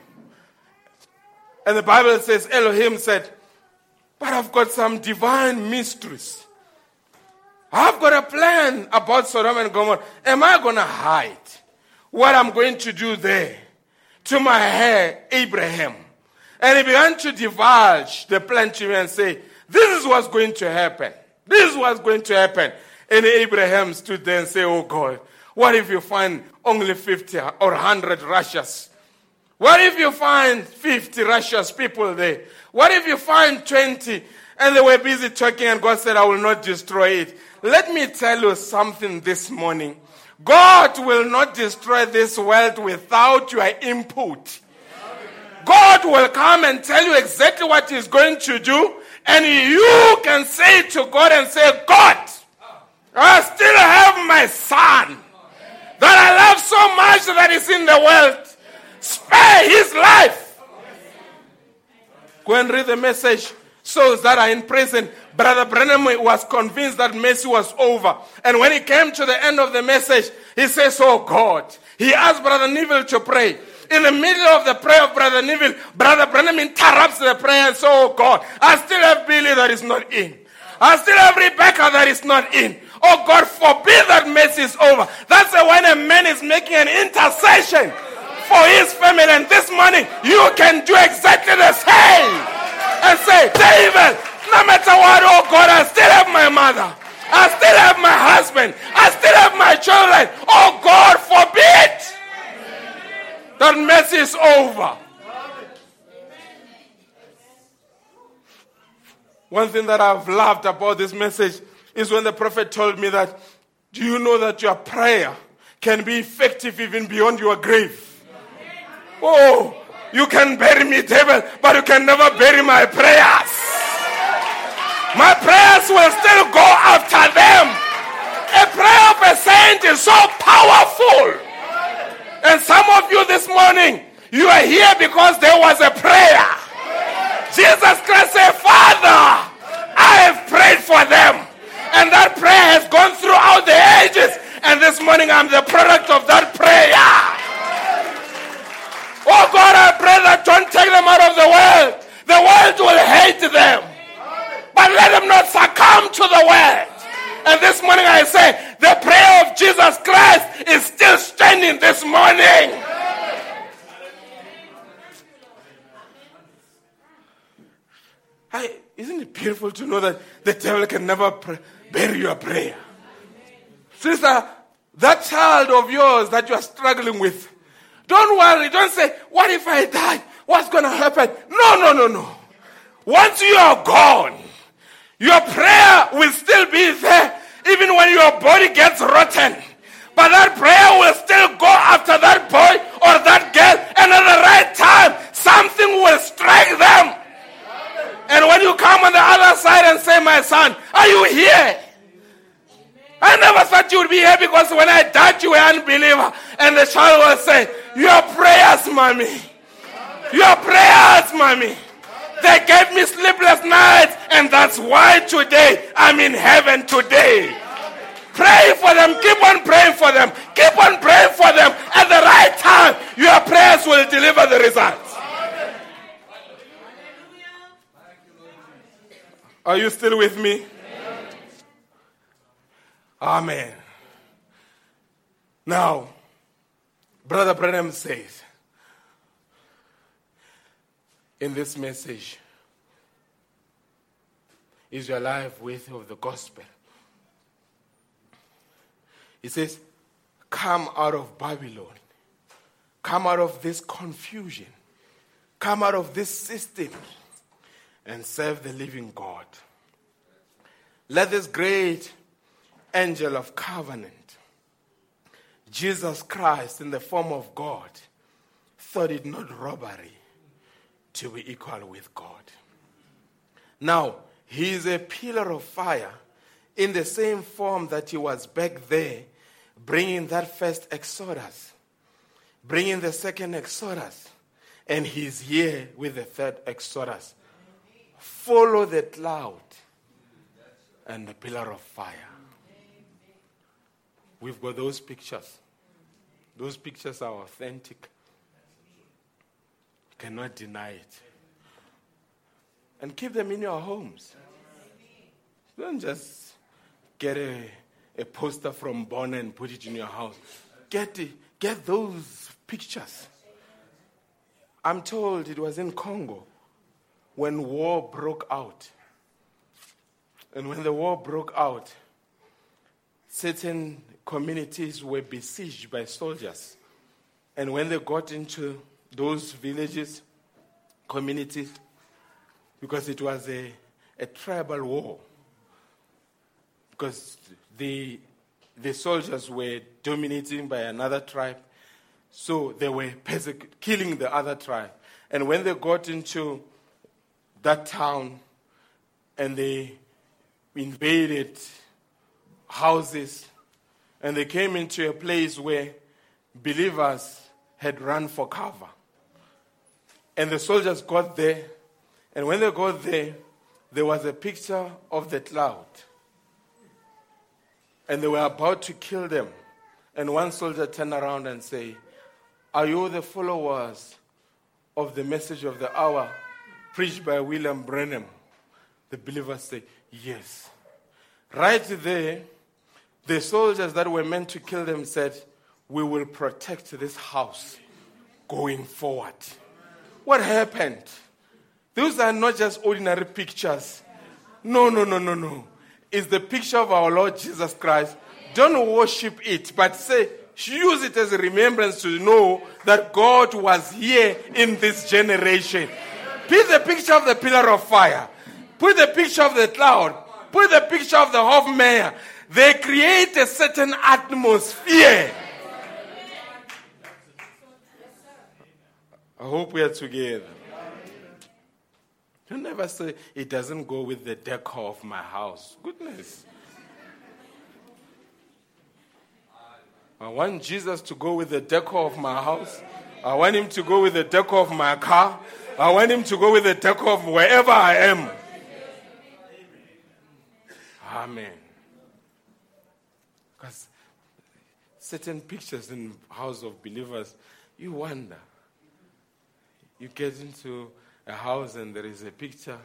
And the Bible says, Elohim said, But I've got some divine mysteries. I've got a plan about Sodom and Gomorrah. Am I going to hide what I'm going to do there to my heir, Abraham? And he began to divulge the plan to me and say, This is what's going to happen. This is what's going to happen. And Abraham stood there and said, Oh God, what if you find only 50 or 100 righteous? What if you find 50 righteous people there? What if you find 20 and they were busy talking and God said, I will not destroy it? Let me tell you something this morning. God will not destroy this world without your input. God will come and tell you exactly what He's going to do, and you can say to God and say, God, I still have my son that I love so much that is in the world. Spare his life. Go and read the message. Souls that are in prison. Brother Branham was convinced that mercy was over. And when he came to the end of the message, he says, Oh God. He asked Brother Neville to pray. In the middle of the prayer of Brother Neville, Brother Branham interrupts the prayer and says, Oh God, I still have Billy that is not in. I still have Rebecca that is not in. Oh God, forbid that mess is over. That's when a man is making an intercession for his family, and this morning you can do exactly the same and say, David, no matter what, oh God, I still have my mother. I still have my husband. I still have my children. Oh God, forbid that mercy is over. One thing that I've loved about this message is when the prophet told me that, do you know that your prayer can be effective even beyond your grave? Oh, you can bury me, devil, but you can never bury my prayers. My prayers will still go after them. A prayer of a saint is so powerful. And some of you this morning, you are here because there was a prayer. Jesus Christ said, Father, I have prayed for them. And that prayer has gone throughout the ages. And this morning I'm the product of that prayer. Oh God, I pray that don't take them out of the world. The world will hate them. But let them not succumb to the world. And this morning I say, the prayer of Jesus Christ is still standing this morning. I, isn't it beautiful to know that the devil can never pray, bury your prayer? Sister, that child of yours that you are struggling with, don't worry. Don't say, What if I die? What's going to happen? No, no, no, no. Once you are gone, your prayer will still be there even when your body gets rotten. But that prayer will still go after that boy or that girl, and at the right time, something will strike them. And when you come on the other side and say, My son, are you here? I never thought you would be here because when I died, you were an unbeliever. And the child will say, Your prayers, mommy. Your prayers, mommy. They gave me sleepless nights, and that's why today I'm in heaven today. Pray for them. Keep on praying for them. Keep on praying for them. At the right time, your prayers will deliver the results. Are you still with me? Amen. Now, Brother Branham says in this message, is your life worthy of the gospel? He says, Come out of Babylon. Come out of this confusion. Come out of this system and serve the living God. Let this great angel of covenant, Jesus Christ in the form of God, thought it not robbery to be equal with God. Now, he is a pillar of fire in the same form that he was back there, bringing that first Exodus, bringing the second Exodus, and he's here with the third Exodus. Follow the cloud and the pillar of fire. We've got those pictures. Those pictures are authentic. Cannot deny it. And keep them in your homes. Don't just get a, a poster from Bonner and put it in your house. Get, get those pictures. I'm told it was in Congo when war broke out. And when the war broke out, certain communities were besieged by soldiers. And when they got into those villages, communities, because it was a, a tribal war, because the, the soldiers were dominating by another tribe, so they were persecu- killing the other tribe. And when they got into that town and they invaded houses and they came into a place where believers had run for cover. And the soldiers got there, and when they got there, there was a picture of the cloud. And they were about to kill them. And one soldier turned around and said, Are you the followers of the message of the hour preached by William Branham? The believers say, Yes. Right there, the soldiers that were meant to kill them said, We will protect this house going forward. What happened? Those are not just ordinary pictures. No, no, no, no, no. It's the picture of our Lord Jesus Christ. Don't worship it, but say, use it as a remembrance to know that God was here in this generation. Put the picture of the pillar of fire. Put the picture of the cloud. Put the picture of the mayor. They create a certain atmosphere. I hope we are together. You never say it doesn't go with the decor of my house. Goodness. I want Jesus to go with the decor of my house. I want him to go with the decor of my car. I want him to go with the decor of wherever I am. Amen. Because certain pictures in house of believers, you wonder. You get into a house and there is a picture.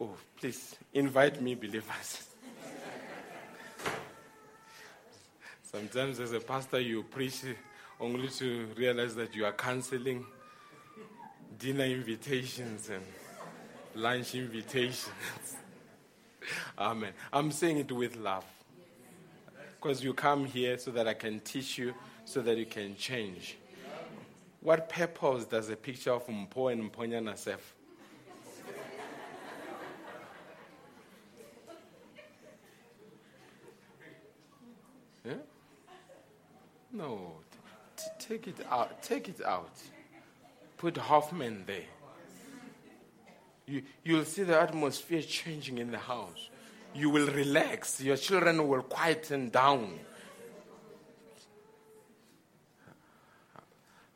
Oh, please invite me, believers. Sometimes, as a pastor, you preach only to realize that you are canceling dinner invitations and lunch invitations. Amen. I'm saying it with love. Because you come here so that I can teach you, so that you can change. What purpose does a picture of Mpo and Mponyana serve? Yeah? No. T- take it out. Take it out. Put Hoffman there. You, you'll see the atmosphere changing in the house. You will relax. Your children will quieten down.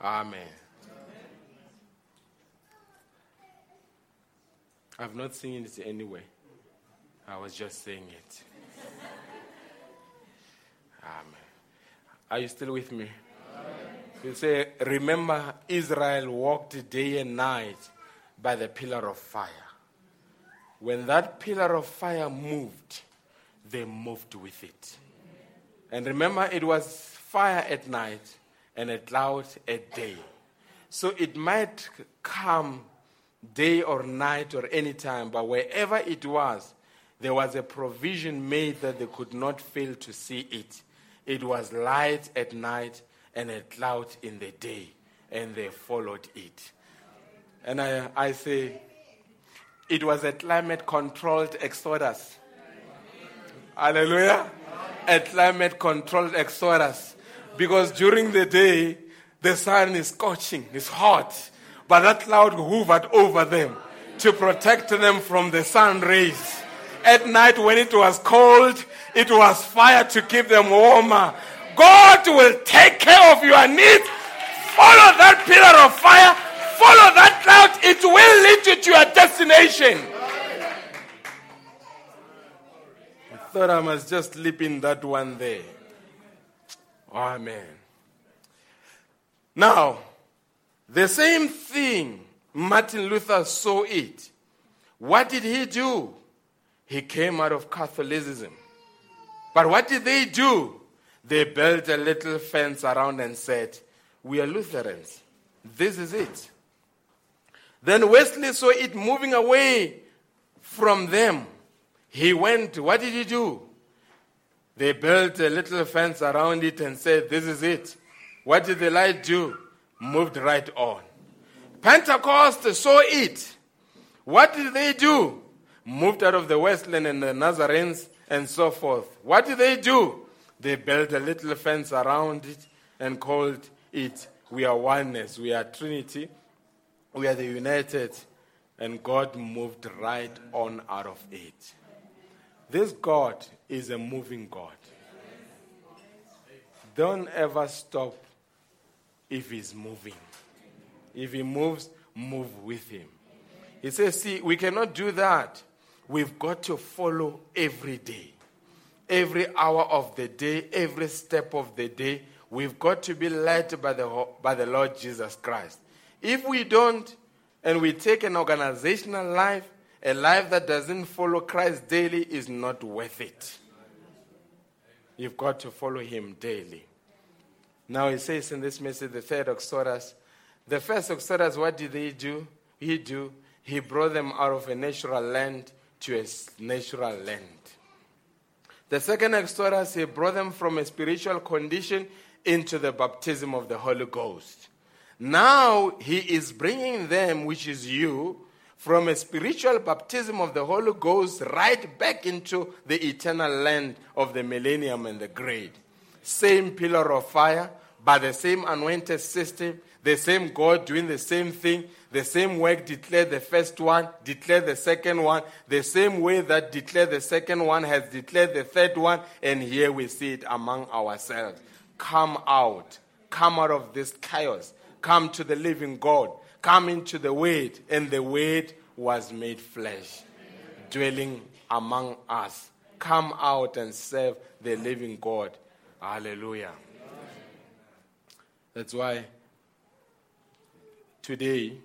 Amen. I've not seen it anyway. I was just saying it. Amen. Are you still with me? You say, remember, Israel walked day and night by the pillar of fire. When that pillar of fire moved, they moved with it. And remember, it was fire at night and a cloud at day. So it might come day or night or any time, but wherever it was, there was a provision made that they could not fail to see it. It was light at night and a cloud in the day, and they followed it. And I, I say, it was a climate controlled exodus. Hallelujah. A climate controlled exodus. Because during the day, the sun is scorching, it's hot, but that cloud hovered over them to protect them from the sun rays. At night, when it was cold, it was fire to keep them warmer. God will take care of your needs. Follow that pillar of fire, follow that cloud, it will lead you to your destination. I thought I must just slip in that one there. Amen. Now, the same thing, Martin Luther saw it. What did he do? He came out of Catholicism. But what did they do? They built a little fence around and said, We are Lutherans. This is it. Then Wesley saw it moving away from them. He went, what did he do? They built a little fence around it and said, This is it. What did the light do? Moved right on. Pentecost saw it. What did they do? Moved out of the Wesleyans and the Nazarenes and so forth. What did they do? They built a little fence around it and called it We are oneness, we are Trinity, we are the united, and God moved right on out of it. This God is a moving God. Don't ever stop if He's moving. If He moves, move with Him. He says, See, we cannot do that. We've got to follow every day, every hour of the day, every step of the day. We've got to be led by the, by the Lord Jesus Christ. If we don't, and we take an organizational life, a life that doesn't follow Christ daily is not worth it. You've got to follow Him daily. Now he says in this message, the third Exodus, the first Exodus, what did he do? He do. He brought them out of a natural land to a natural land. The second Exodus, he brought them from a spiritual condition into the baptism of the Holy Ghost. Now he is bringing them, which is you, from a spiritual baptism of the Holy Ghost right back into the eternal land of the millennium and the grade. Same pillar of fire, by the same anointed system, the same God doing the same thing, the same work declared the first one, declared the second one, the same way that declared the second one has declared the third one, and here we see it among ourselves. Come out, come out of this chaos, come to the living God, come into the Word, and the Word was made flesh, dwelling among us. Come out and serve the living God. Hallelujah. That's why today,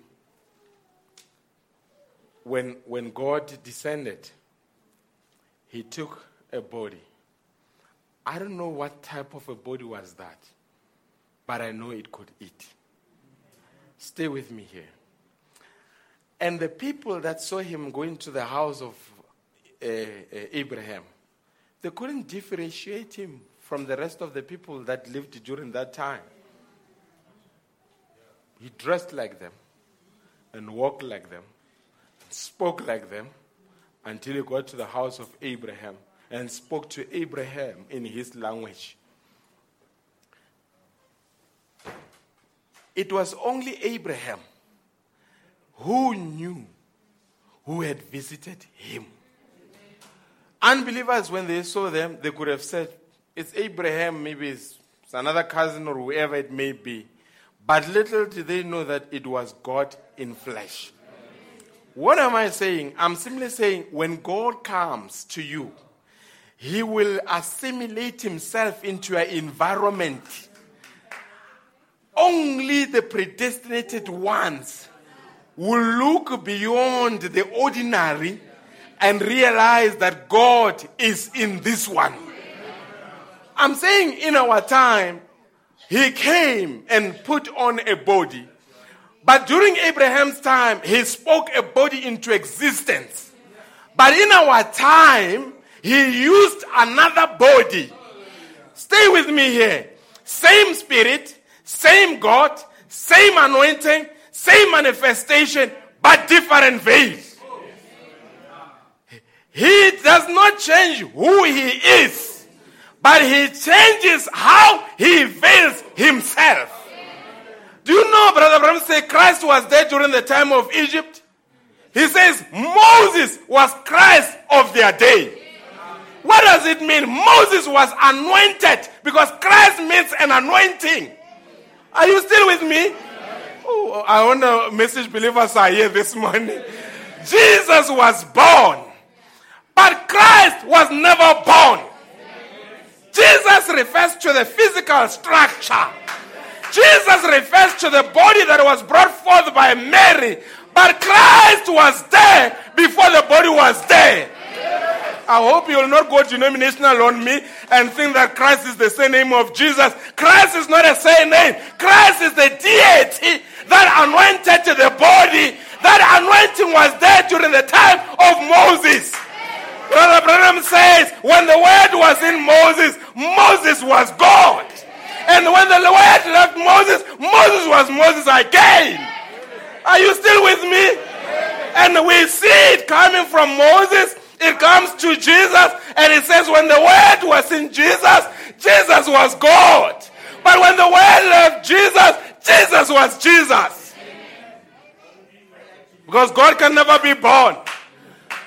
when, when God descended, He took a body. I don't know what type of a body was that, but I know it could eat. Stay with me here. And the people that saw him going to the house of uh, uh, Abraham, they couldn't differentiate him from the rest of the people that lived during that time. He dressed like them and walked like them, spoke like them until he got to the house of Abraham and spoke to Abraham in his language. It was only Abraham who knew who had visited him. Unbelievers, when they saw them, they could have said, It's Abraham, maybe it's another cousin or whoever it may be. But little did they know that it was God in flesh. What am I saying? I'm simply saying when God comes to you, He will assimilate Himself into your environment. Only the predestinated ones will look beyond the ordinary and realize that God is in this one. I'm saying in our time, he came and put on a body. But during Abraham's time, he spoke a body into existence. But in our time, he used another body. Stay with me here. Same spirit, same God, same anointing, same manifestation, but different veils. He does not change who he is, but he changes how he veils himself. Do you know, Brother Branham say Christ was there during the time of Egypt? He says Moses was Christ of their day. What does it mean? Moses was anointed because Christ means an anointing. Are you still with me? Oh, I wonder message believers are here this morning. Jesus was born, but Christ was never born. Jesus refers to the physical structure. Jesus refers to the body that was brought forth by Mary, but Christ was there before the body was there. I hope you will not go denominational on me and think that Christ is the same name of Jesus. Christ is not a same name. Christ is the deity that anointed the body. That anointing was there during the time of Moses. Brother Branham says, when the word was in Moses, Moses was God. And when the word left Moses, Moses was Moses again. Are you still with me? And we see it coming from Moses, it comes to Jesus, and it says, when the word was in Jesus, Jesus was God. But when the word left Jesus, Jesus was Jesus. Because God can never be born,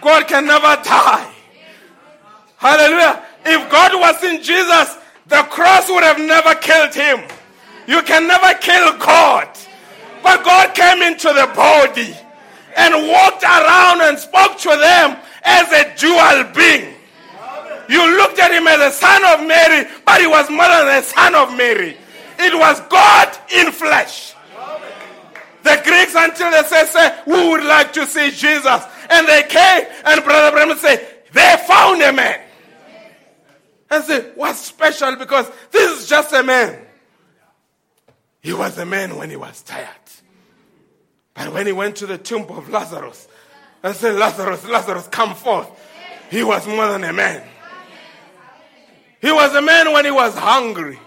God can never die. Hallelujah. If God was in Jesus, the cross would have never killed him. You can never kill God. But God came into the body and walked around and spoke to them as a dual being. You looked at him as a son of Mary, but he was more than a son of Mary. It was God in flesh. The Greeks, until they say, say, we would like to see Jesus. And they came, and Brother Branham said, they found a man. And said, what's special? Because this is just a man. He was a man when he was tired. But when he went to the tomb of Lazarus and said, Lazarus, Lazarus, come forth, he was more than a man. He was a man when he was hungry.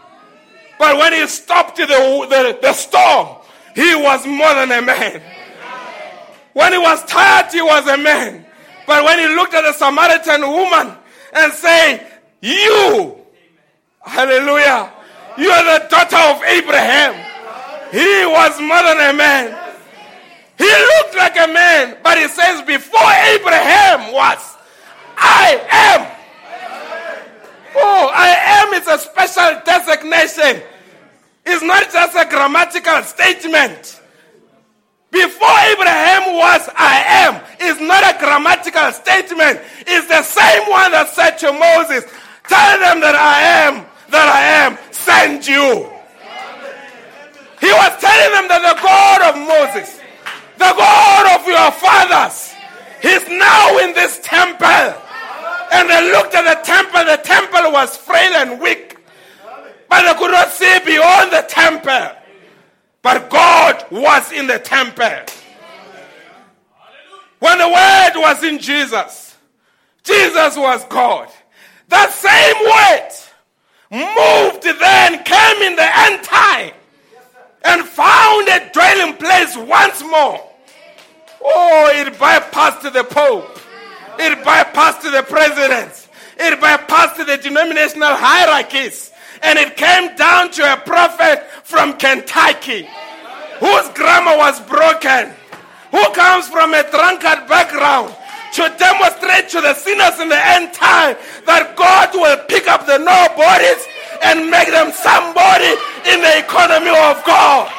But when he stopped the, the, the storm, he was more than a man. When he was tired, he was a man. But when he looked at the Samaritan woman and said, You, hallelujah, you are the daughter of Abraham. He was more than a man. He looked like a man, but he says, Before Abraham was, I am. Oh, I am is a special designation. It's not just a grammatical statement. Before Abraham was, I am, It's not a grammatical statement. It's the same one that said to Moses, Tell them that I am, that I am, send you. He was telling them that the God of Moses, the God of your fathers, He's now in this temple. And they looked at the temple. The temple was frail and weak. But they could not see beyond the temple. But God was in the temple. When the word was in Jesus, Jesus was God. That same word moved then, came in the end time, and found a dwelling place once more. Oh, it bypassed the Pope. It bypassed the presidents. It bypassed the denominational hierarchies. And it came down to a prophet from Kentucky whose grammar was broken, who comes from a drunkard background to demonstrate to the sinners in the end time that God will pick up the nobodies and make them somebody in the economy of God.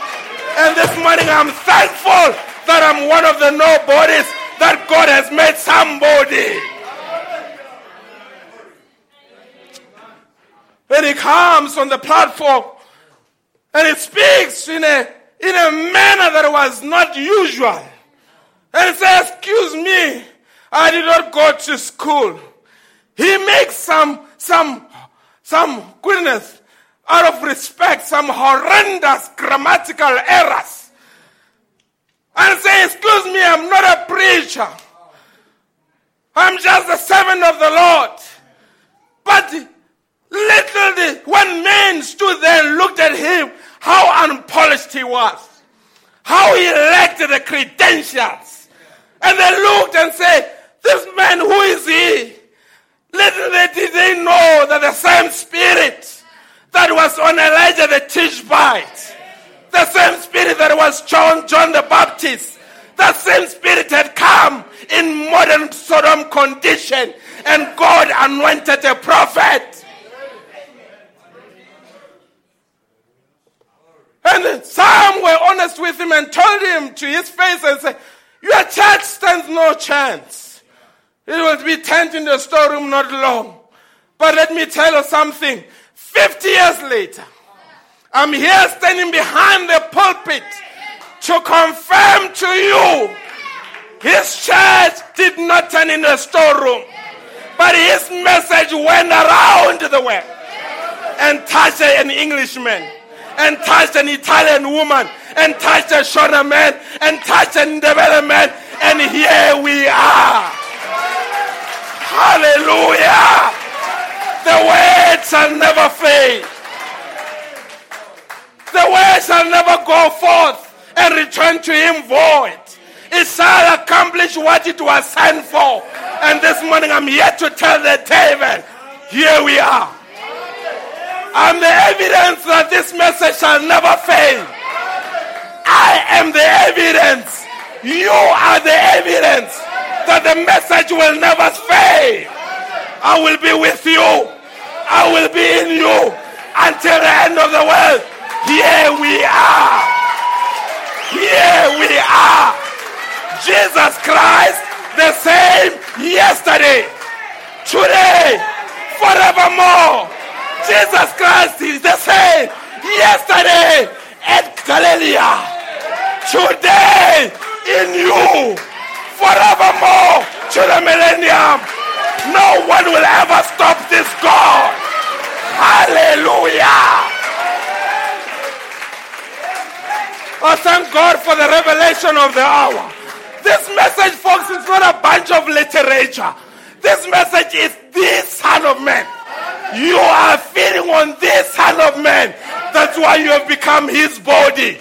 And this morning I'm thankful that I'm one of the nobodies that God has made somebody. And he comes on the platform and he speaks in a, in a manner that was not usual. And he says, Excuse me, I did not go to school. He makes some, some, some goodness out of respect, some horrendous grammatical errors. And say, Excuse me, I'm not a preacher. I'm just a servant of the Lord. But little did, when men stood there and looked at him, how unpolished he was. How he lacked the credentials. And they looked and said, This man, who is he? Little did they know that the same spirit that was on Elijah the Tishbite, the same spirit that was John, John the Baptist, that same spirit had come in modern Sodom condition, and God anointed a prophet. And some were honest with him and told him to his face and said, Your church stands no chance. It will be turned in the storeroom not long. But let me tell you something. 50 years later, I'm here standing behind the pulpit to confirm to you his church did not turn in the storeroom, but his message went around the world and touched an Englishman, and touched an Italian woman, and touched a Shona man, and touched a Ndebele man, and here we are. Hallelujah. The word shall never fail. The word shall never go forth and return to him void. It shall accomplish what it was sent for. And this morning I'm here to tell the devil, here we are. I'm the evidence that this message shall never fail. I am the evidence. You are the evidence that the message will never fail. I will be with you. I will be in you until the end of the world. Here we are. Here we are. Jesus Christ, the same yesterday, today, forevermore. Jesus Christ is the same yesterday at Galilee, today in you, forevermore to the millennium. No one will ever stop this God. Hallelujah. Oh, thank God for the revelation of the hour. This message, folks, is not a bunch of literature. This message is the Son of Man. You are feeding on this Son of Man. That's why you have become his body.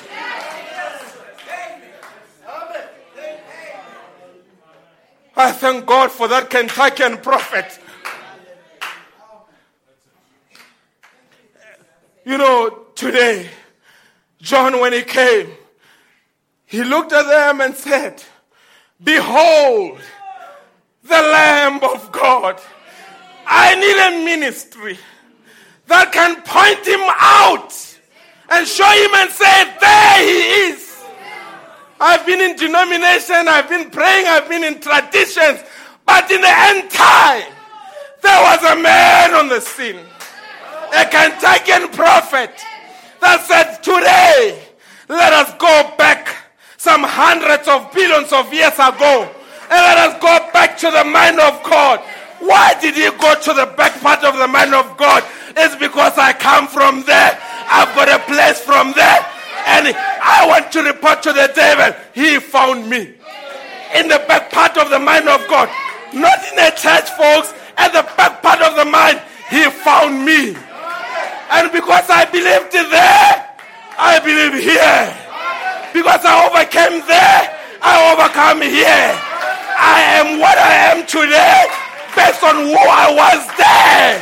I thank God for that Kentuckian prophet. You know, today, John, when he came, he looked at them and said, Behold, the Lamb of God. I need a ministry that can point him out and show him and say, There he is. I've been in denomination, I've been praying, I've been in traditions, but in the end time, there was a man on the scene, a Kentuckian prophet that said, Today, let us go back some hundreds of billions of years ago and let us go back to the mind of God. Why did he go to the back part of the mind of God? It's because I come from there. I've got a place from there. And I want to report to the devil, he found me. In the back part of the mind of God. Not in a church, folks. At the back part of the mind, he found me. And because I believed there, I believe here. Because I overcame there, I overcome here. I am what I am today based on who I was there.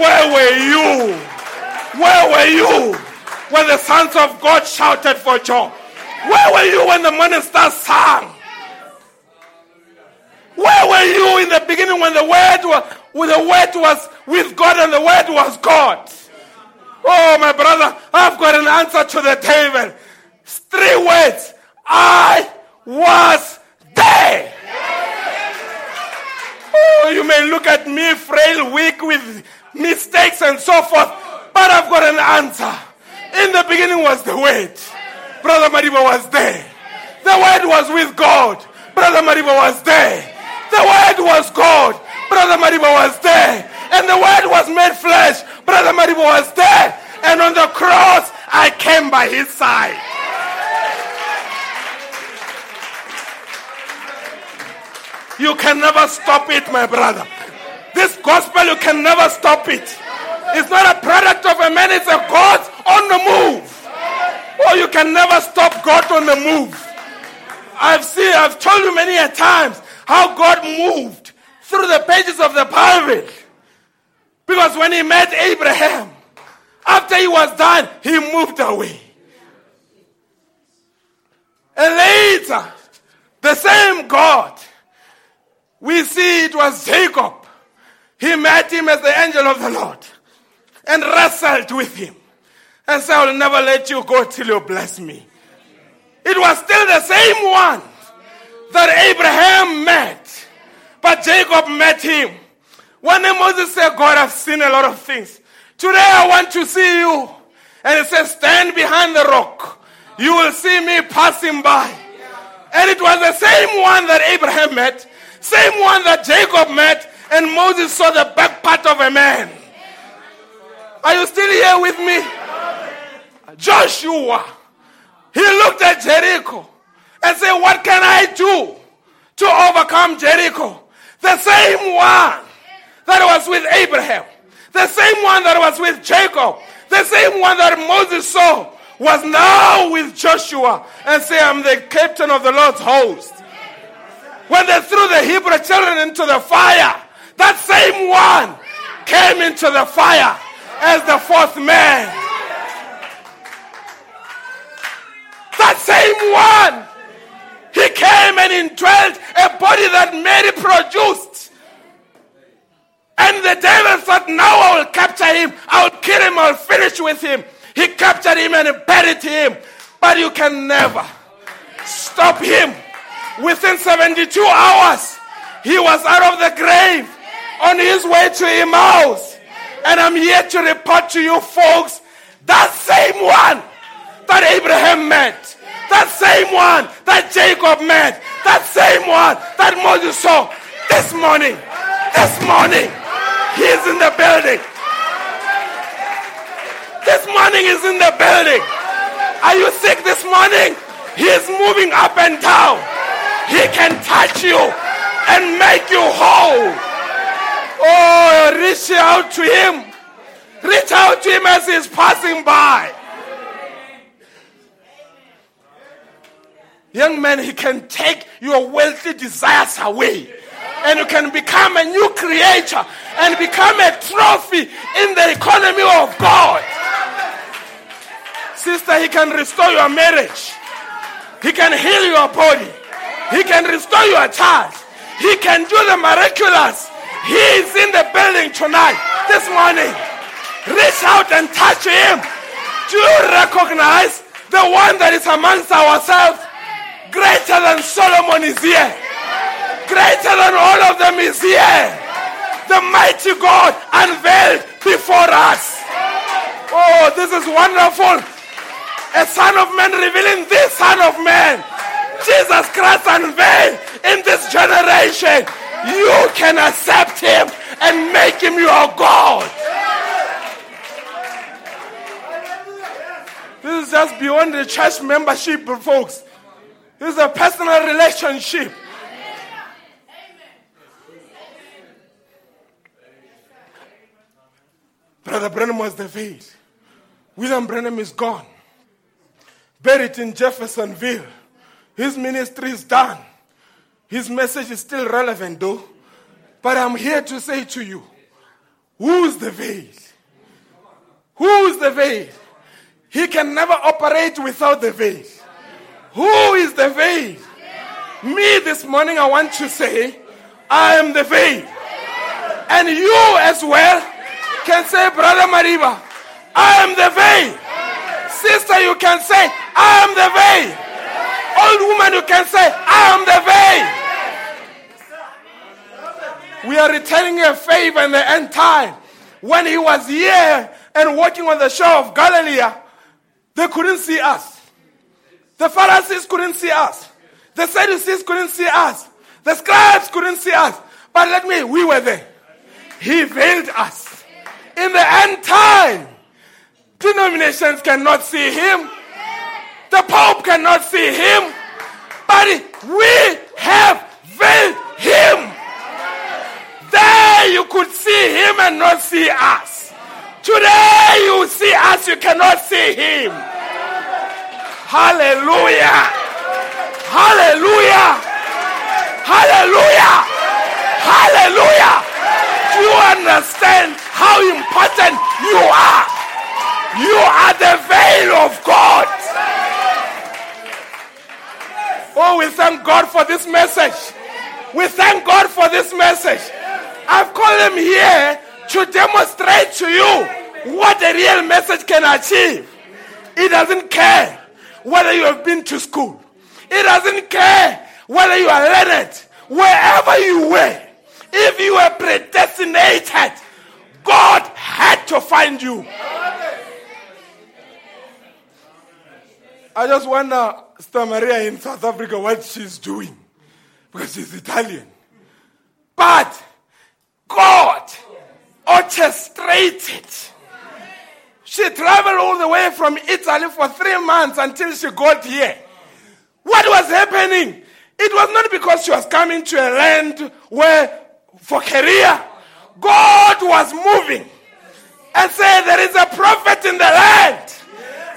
Where were you? Where were you when the sons of God shouted for joy? Where were you when the morning stars sang? Where were you in the beginning when the word was, when the word was with God and the word was God? Oh, my brother, I've got an answer to the devil. Three words. I was there. Oh, you may look at me frail, weak with mistakes and so forth, but I've got an answer. In the beginning was the Word. Brother Mariba was there. The Word was with God. Brother Mariba was there. The Word was God. Brother Mariba was there. And the Word was made flesh. Brother Mariba was there. And on the cross, I came by his side. You can never stop it, my brother. This gospel, you can never stop it. It's not a product of a man, it's a God on the move. Oh, you can never stop God on the move. I've seen, I've told you many a times how God moved through the pages of the Bible. Because when he met Abraham, after he was done, he moved away. And later, the same God, we see it was Jacob. He met him as the angel of the Lord and wrestled with him and said, I will never let you go till you bless me. It was still the same one that Abraham met, but Jacob met him. When Moses said, God, I've seen a lot of things. Today I want to see you. And he says, Stand behind the rock. You will see me passing by. And it was the same one that Abraham met, same one that Jacob met, and Moses saw the back part of a man. Are you still here with me? Joshua, he looked at Jericho and say, What can I do to overcome Jericho? The same one that was with Abraham, the same one that was with Jacob, the same one that Moses saw, was now with Joshua and say, I'm the captain of the Lord's host. When they threw the Hebrew children into the fire, that same one came into the fire as the fourth man. That same one, he came and indwelt a body that Mary produced. And the devil thought, now I will capture him, I will kill him, I will finish with him. He captured him and buried him. But you can never stop him. Within 72 hours, he was out of the grave on his way to Emmaus. And I'm here to report to you folks that same one that Abraham met, that same one that Jacob met, that same one that Moses saw this morning, this morning, he's in the building. This morning is in the building. Are you sick this morning? He is moving up and down. He can touch you and make you whole. Oh, reach out to him. Reach out to him as he's passing by. Young man, he can take your wealthy desires away. And you can become a new creature and become a trophy in the economy of God. Sister, he can restore your marriage. He can heal your body. He can restore your child. He can do the miraculous. He is in the building tonight, this morning. Reach out and touch him. Do you recognize the one that is amongst ourselves? Greater than Solomon is here. Greater than all of them is here. The mighty God unveiled before us. Oh, this is wonderful. A son of man revealing this son of man. Jesus Christ unveiled in this generation. You can accept him and make him your God. This is just beyond the church membership, folks. This is a personal relationship. Brother Branham was the veil. William Branham is gone. Buried in Jeffersonville. His ministry is done. His message is still relevant, though. But I'm here to say to you who's the veil? Who's the veil? He can never operate without the veil. Who is the veil? Me this morning, I want to say, I am the veil. And you as well can say, Brother Mariba, I am the veil. Sister, you can say, I am the veil. Old woman, you can say, I am the veil. We are returning a favor in the end time. When he was here and walking on the shore of Galilee, they couldn't see us. The Pharisees couldn't see us. The Sadducees couldn't see us. The scribes couldn't see us. But let me, we were there. He veiled us. In the end time, denominations cannot see him. The Pope cannot see him. But we have veiled him. There you could see him and not see us. Today you see us, you cannot see him. Hallelujah. Hallelujah. Hallelujah. Hallelujah. Do you understand how important you are? You are the veil of God. Oh, we thank God for this message. We thank God for this message. I've called him here to demonstrate to you what the real message can achieve. He doesn't care whether you have been to school. It doesn't care whether you are learned. Wherever you were, if you were predestinated, God had to find you. I just wonder, Sister Maria in South Africa, what she's doing. Because she's Italian. But God orchestrated. She traveled all the way from Italy for three months until she got here. What was happening? It was not because she was coming to a land where, for career, God was moving and say there is a prophet in the land.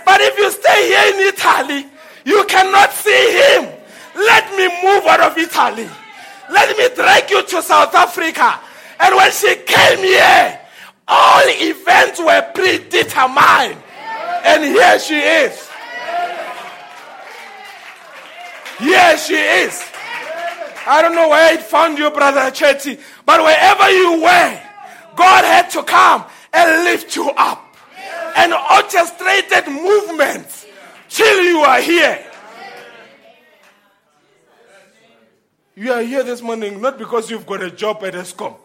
But if you stay here in Italy, you cannot see him. Let me move out of Italy. Let me drag you to South Africa. And when she came here, all events were predetermined. And here she is. Here she is. I don't know where it found you, Brother Chetty, but wherever you were, God had to come and lift you up and orchestrated movements till you are here. You are here this morning not because you've got a job at Eskom.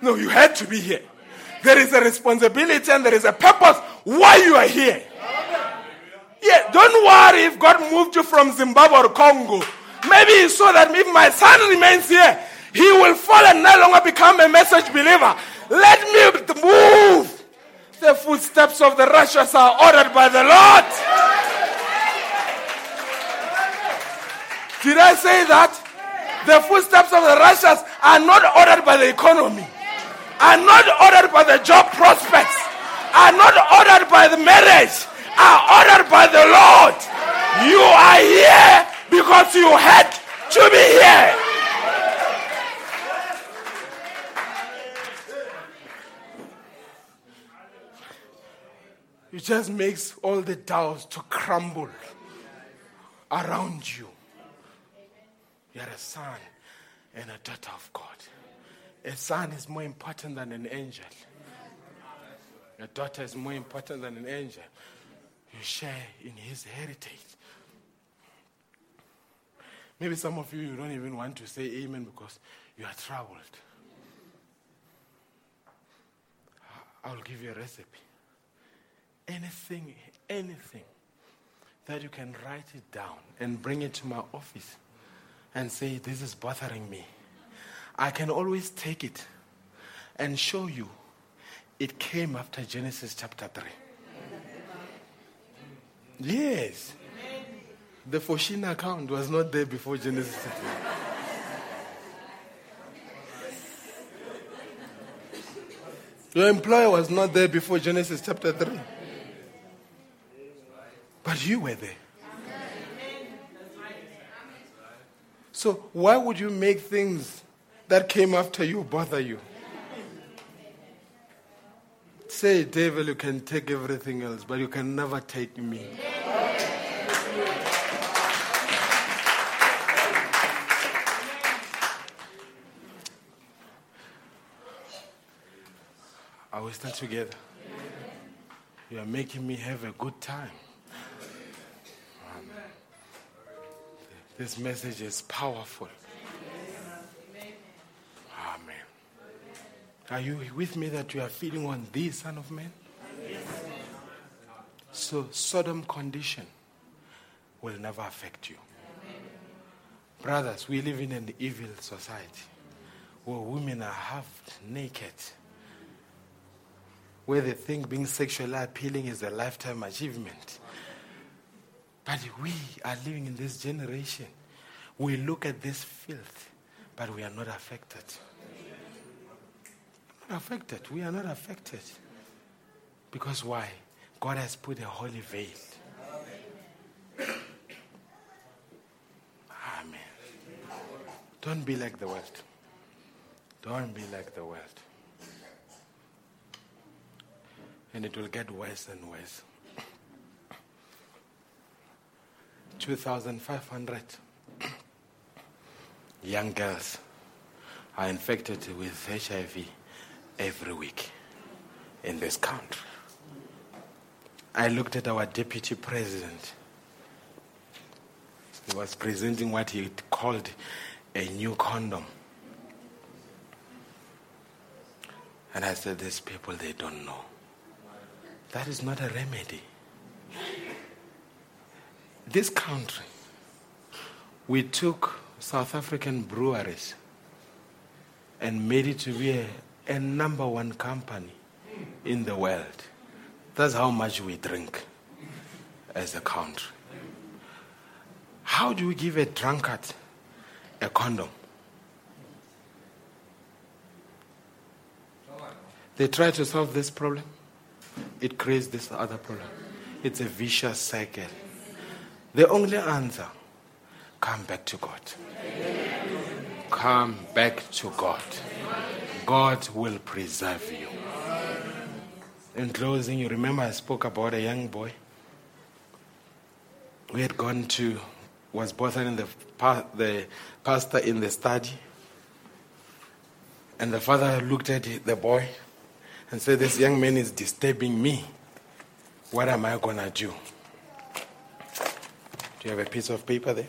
No, you had to be here. There is a responsibility and there is a purpose why you are here. Yeah, don't worry if God moved you from Zimbabwe or Congo. Maybe he saw that if my son remains here, he will fall and no longer become a message believer. Let me move. The footsteps of the righteous are ordered by the Lord. Did I say that? The footsteps of the righteous are not ordered by the economy, are not ordered by the job prospects, are not ordered by the marriage, are ordered by the Lord. You are here because you had to be here. It just makes all the doubts to crumble around you. You're a son and a daughter of God. A son is more important than an angel. A daughter is more important than an angel. You share in his heritage. Maybe some of you, you don't even want to say amen because you are troubled. I'll give you a recipe. Anything, anything that you can write it down and bring it to my office and say, This is bothering me. I can always take it and show you it came after Genesis chapter 3. Yes. The Foschini account was not there before Genesis. chapter 3. Your employer was not there before Genesis chapter 3. But you were there. So why would you make things that came after you bother you? Say, devil, you can take everything else, but you can never take me. Are we still together? You are making me have a good time. This message is powerful. Amen. Are you with me that you are feeling on this, Son of Man? Yes. So, Sodom condition will never affect you. Brothers, we live in an evil society where women are half naked, where they think being sexually appealing is a lifetime achievement. But we are living in this generation. We look at this filth, but we are not affected. Not affected. We are not affected. Because why? God has put a holy veil. Amen. Don't be like the world. Don't be like the world. And it will get worse and worse. 2,500 young girls are infected with HIV every week in this country. I looked at our deputy president. He was presenting what he called a new condom. And I said, These people, they don't know. That is not a remedy. This country, we took South African breweries and made it to be a, a number one company in the world. That's how much we drink as a country. How do we give a drunkard a condom? They try to solve this problem, it creates this other problem. It's a vicious cycle. The only answer come back to God. Come back to God. God will preserve you. In closing, you remember I spoke about a young boy. We had gone to, was bothering the, the pastor in the study. And the father looked at the boy and said, This young man is disturbing me. What am I going to do? Do you have a piece of paper there?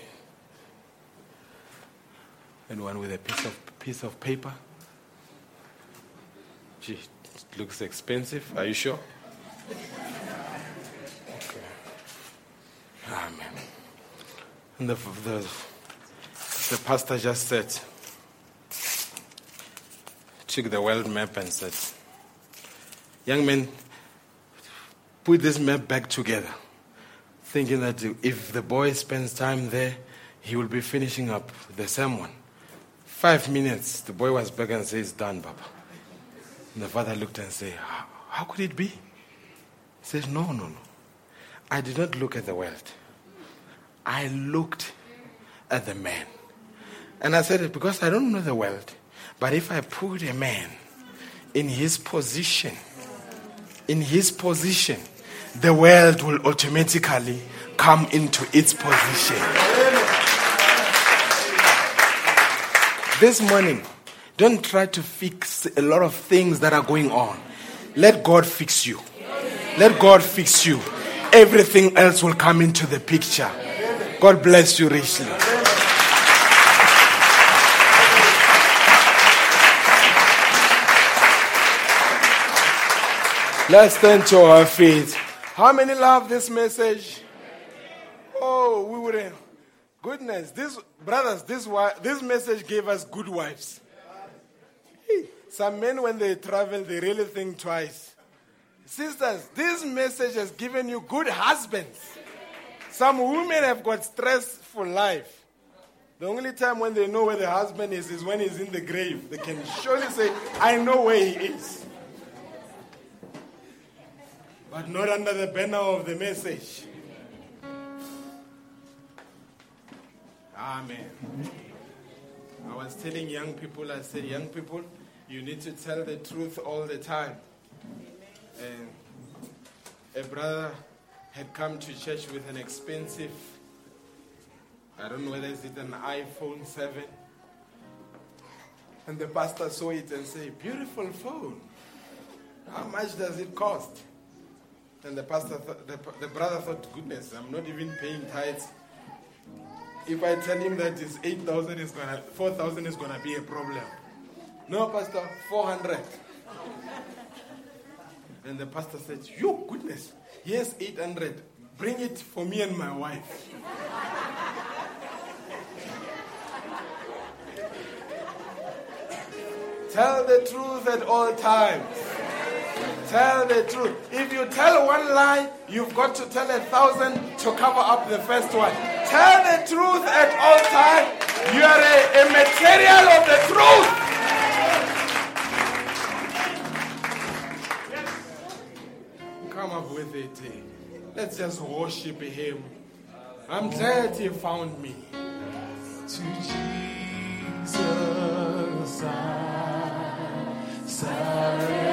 Anyone with a piece of, piece of paper? Gee, it looks expensive. Are you sure? Okay. Ah, Amen. And the, the, the pastor just said, took the world map and said, Young man, put this map back together, thinking that if the boy spends time there, he will be finishing up the sermon. Five minutes, the boy was back and says, Done, Papa. And the father looked and said, How, could it be? He said, No, no, no. I did not look at the world. I looked at the man. And I said, Because I don't know the world, but if I put a man in his position, in his position, the world will automatically come into its position. This morning, don't try to fix a lot of things that are going on. Let God fix you. Let God fix you. Everything else will come into the picture. God bless you richly. Let's turn to our feet. How many love this message? Oh, we would have. Goodness, this brothers, this this message gave us good wives. Some men, when they travel, they really think twice. Sisters, this message has given you good husbands. Some women have got stressful life. The only time when they know where the husband is is when he's in the grave. They can surely say, I know where he is. But not under the banner of the message. Amen. I was telling young people, I said, young people, you need to tell the truth all the time. And a brother had come to church with an expensive, I don't know whether it's an iPhone 7. And the pastor saw it and said, beautiful phone. How much does it cost? And the pastor, th- the, the brother thought, goodness, I'm not even paying tithes. If I tell him that it's 8,000 is gonna, 4,000 is gonna be a problem. No, pastor, 400. And the pastor said, you goodness, yes, 800. Bring it for me and my wife. Tell the truth at all times. Tell the truth. If you tell one lie, you've got to tell a thousand to cover up the first one. Tell the truth at all times. You are a, a material of the truth. With it. Let's just worship Him. I'm glad He found me. To Jesus I surrender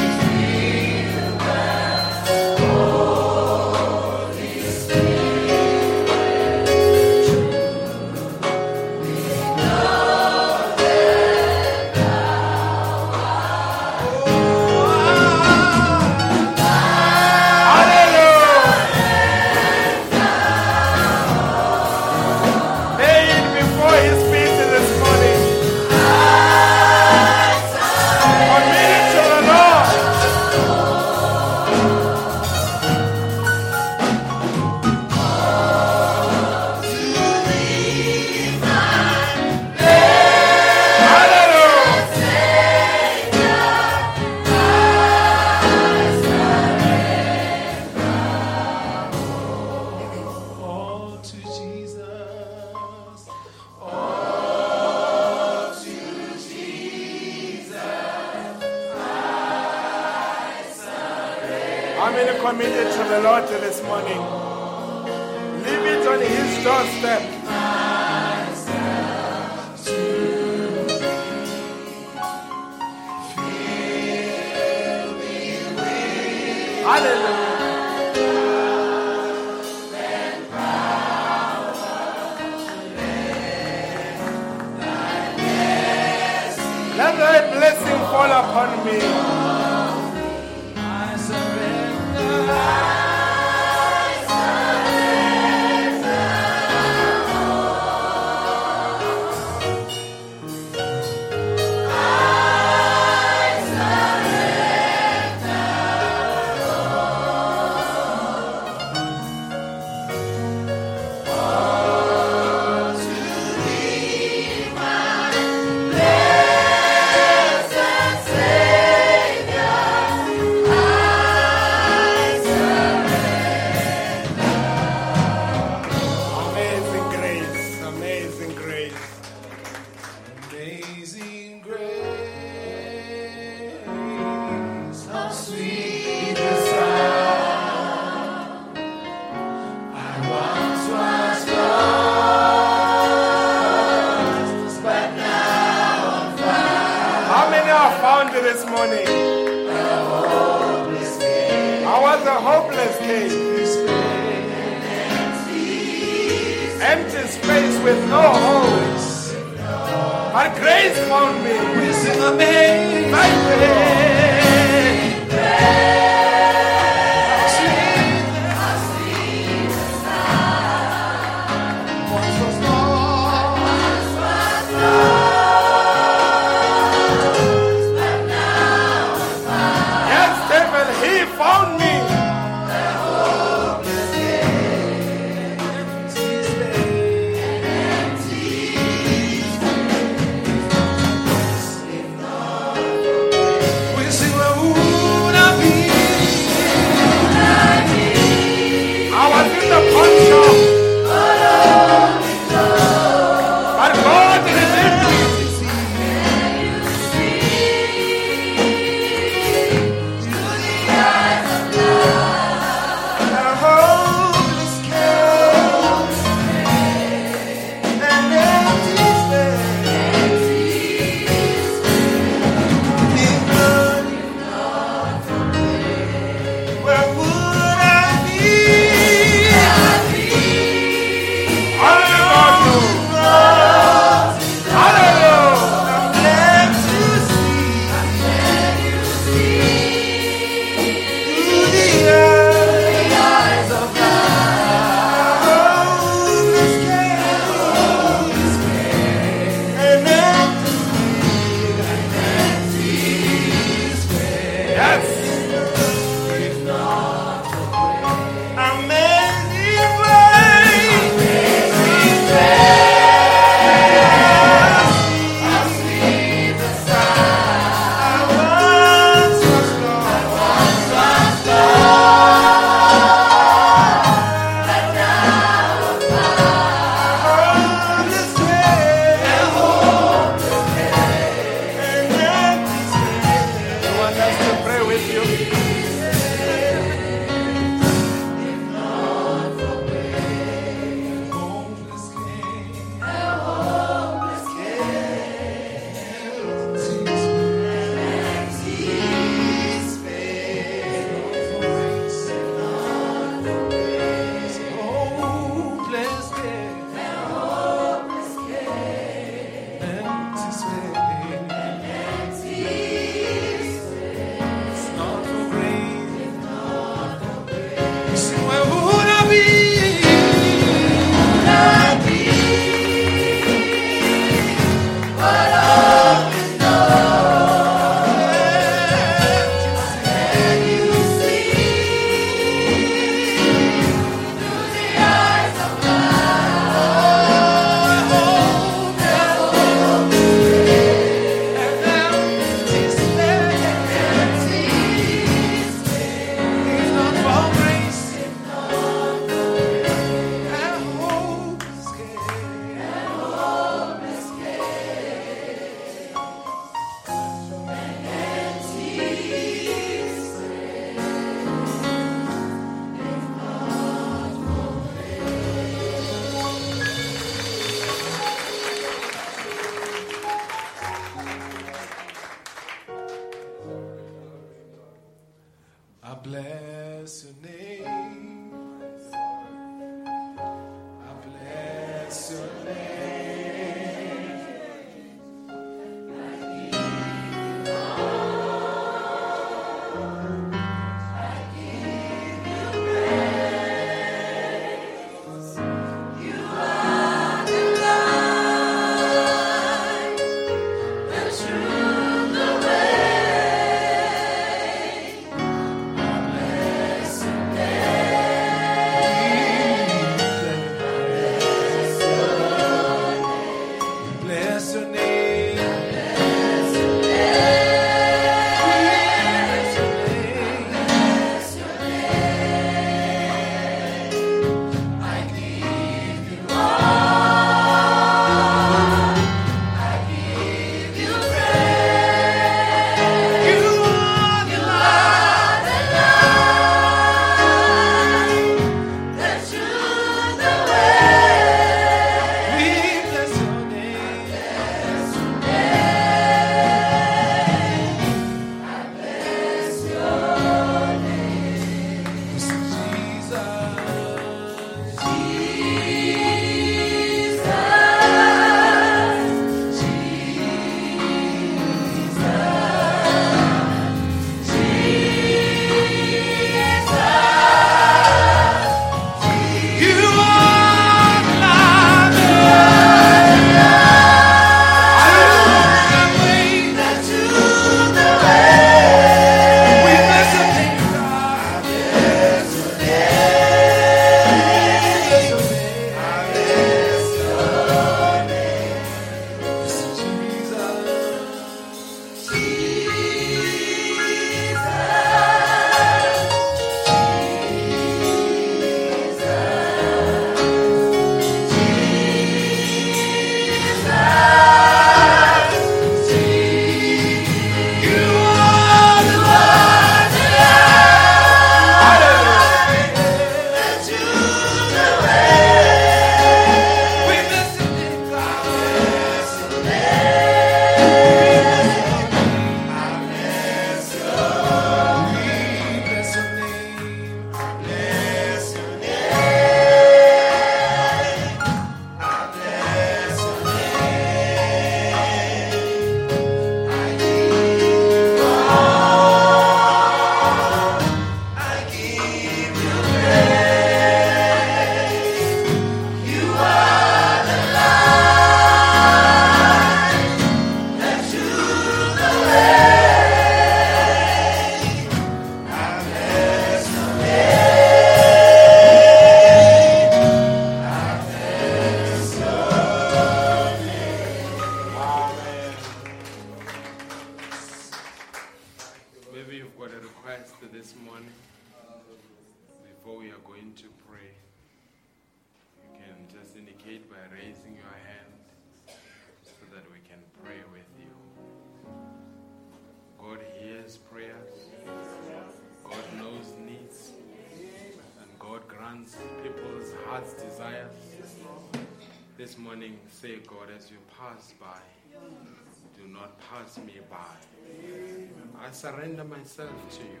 surrender myself to you.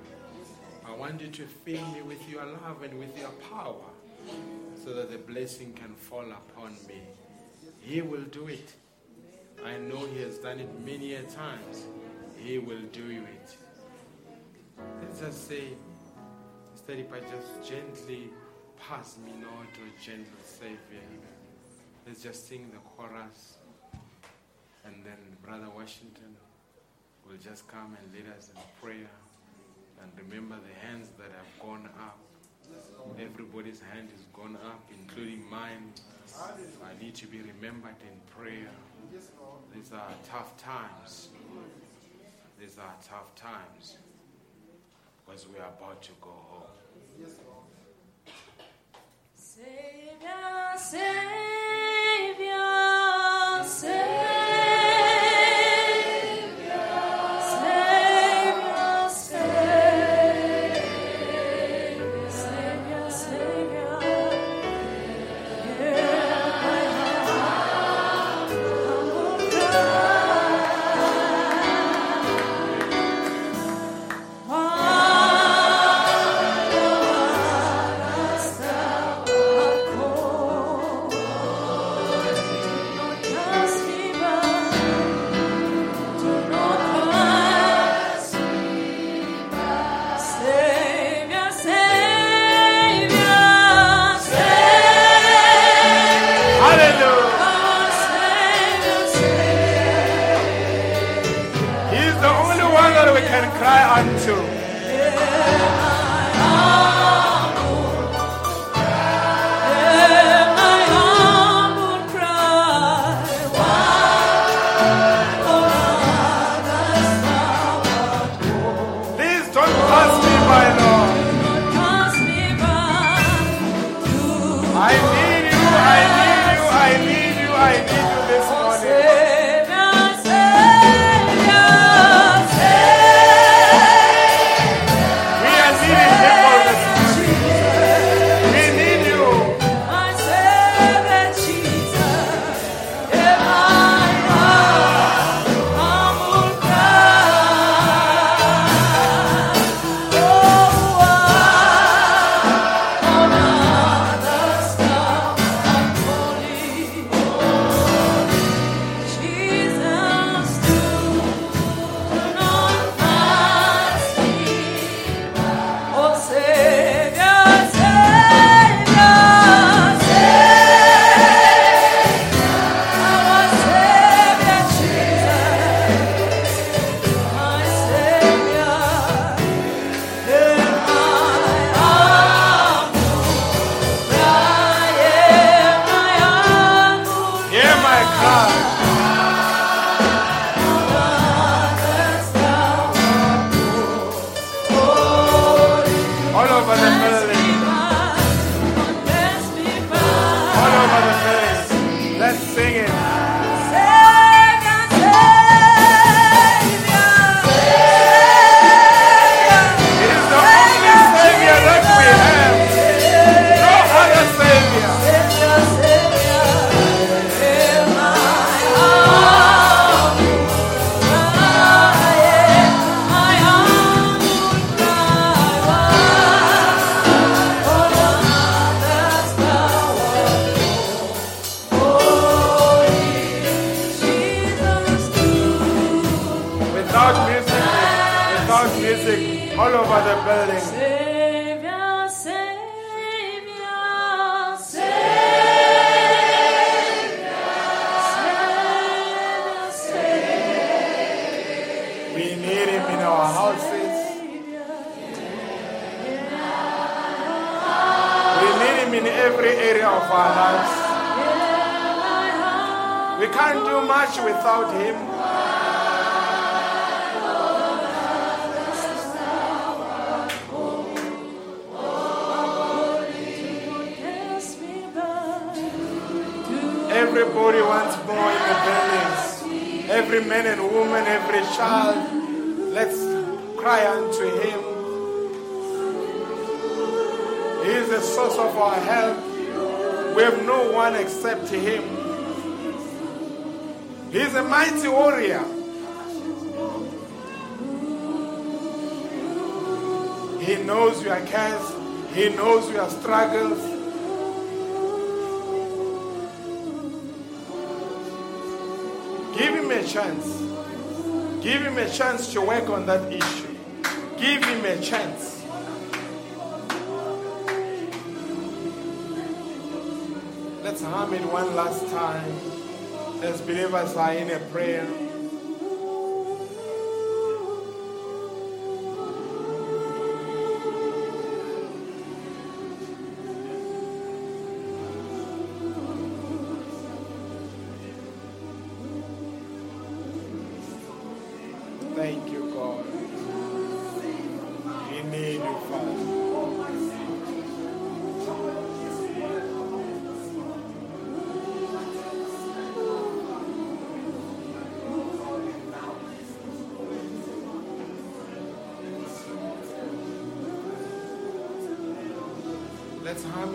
I want you to fill me with your love and with your power so that the blessing can fall upon me. He will do it. I know He has done it many a times. He will do it. Let's just say, instead if I just gently pass me not, O gentle Savior. Let's just sing the chorus and then Brother Washington will just come and lead us in prayer. And remember the hands that have gone up. Everybody's hand is gone up, including mine. I need to be remembered in prayer. These are tough times. These are tough times. Because we are about to go home. Savior, Savior,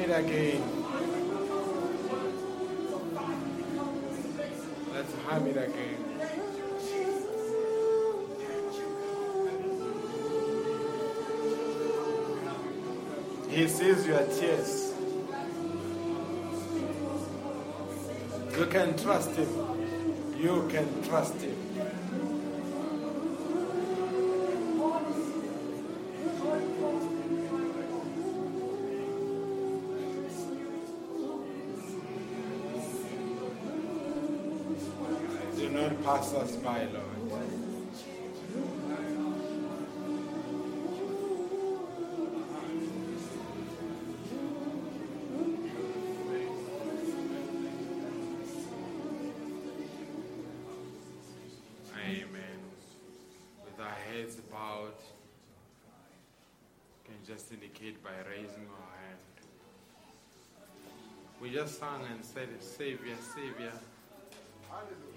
Let's hum not pass us by, Lord. Amen. With our heads bowed, you can just indicate by raising our hand. We just sang and said, Savior, Savior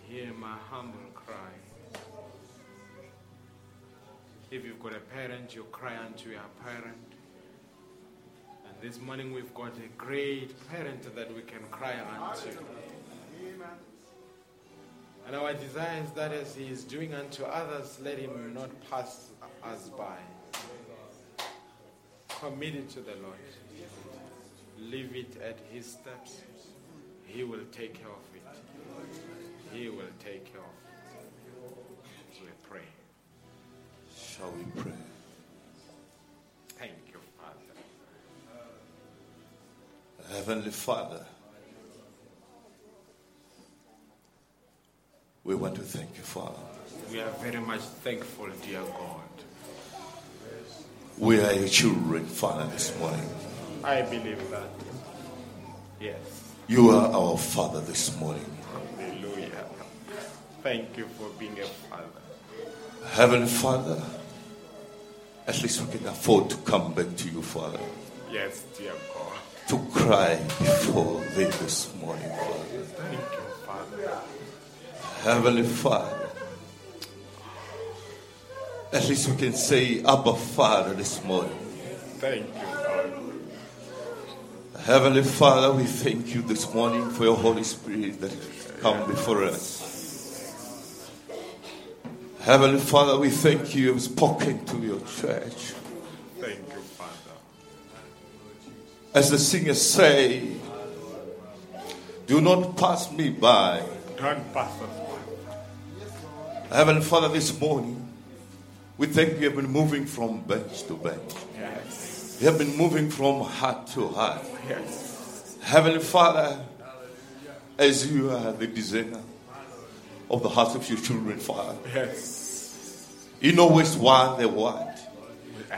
hear my humble cry. If you've got a parent, you cry unto your parent. And this morning we've got a great parent that we can cry unto. And our desire is that as he is doing unto others, let him not pass us by. Commit it to the Lord. Leave it at his steps. He will take care of it. He will take care of. We pray. Shall we pray? Thank you, Father. Heavenly Father, we want to thank you, Father. We are very much thankful, dear God. We are your children, Father, this morning. I believe that. Yes. You are our Father this morning. Thank you for being a father. Heavenly Father, at least we can afford to come back to you, Father, Yes, dear God. to cry before thee this morning, Father. Thank you, Father. Heavenly Father, at least we can say, Abba Father, this morning. Thank you, God. Heavenly Father, we thank you this morning for your Holy Spirit that has come before us. Heavenly Father, we thank you. You have spoken to your church. Thank you, Father. As the singers say, do not pass me by. Don't pass us by. Heavenly Father, this morning, we thank you. You have been moving from bench to bench. Yes. You have been moving from heart to heart. Yes. Heavenly Father, as you are the designer of the hearts of your children, Father, Yes. You know which one they want.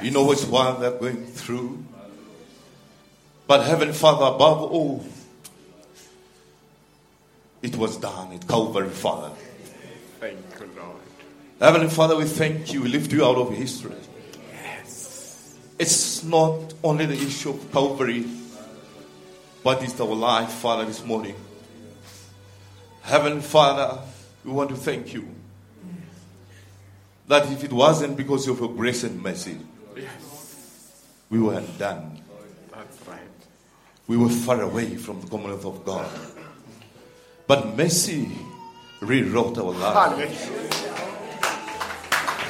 You know which one they're going through. But Heavenly Father, above all, it was done at Calvary, Father. Thank you, Lord. Heavenly Father, we thank you. We lift you out of history. Yes. It's not only the issue of Calvary, but it's our life, Father, this morning. Heavenly Father, we want to thank you that if it wasn't because of your grace and mercy, Yes. we were undone. That's right. We were far away from the commonwealth of God. But mercy rewrote our lives.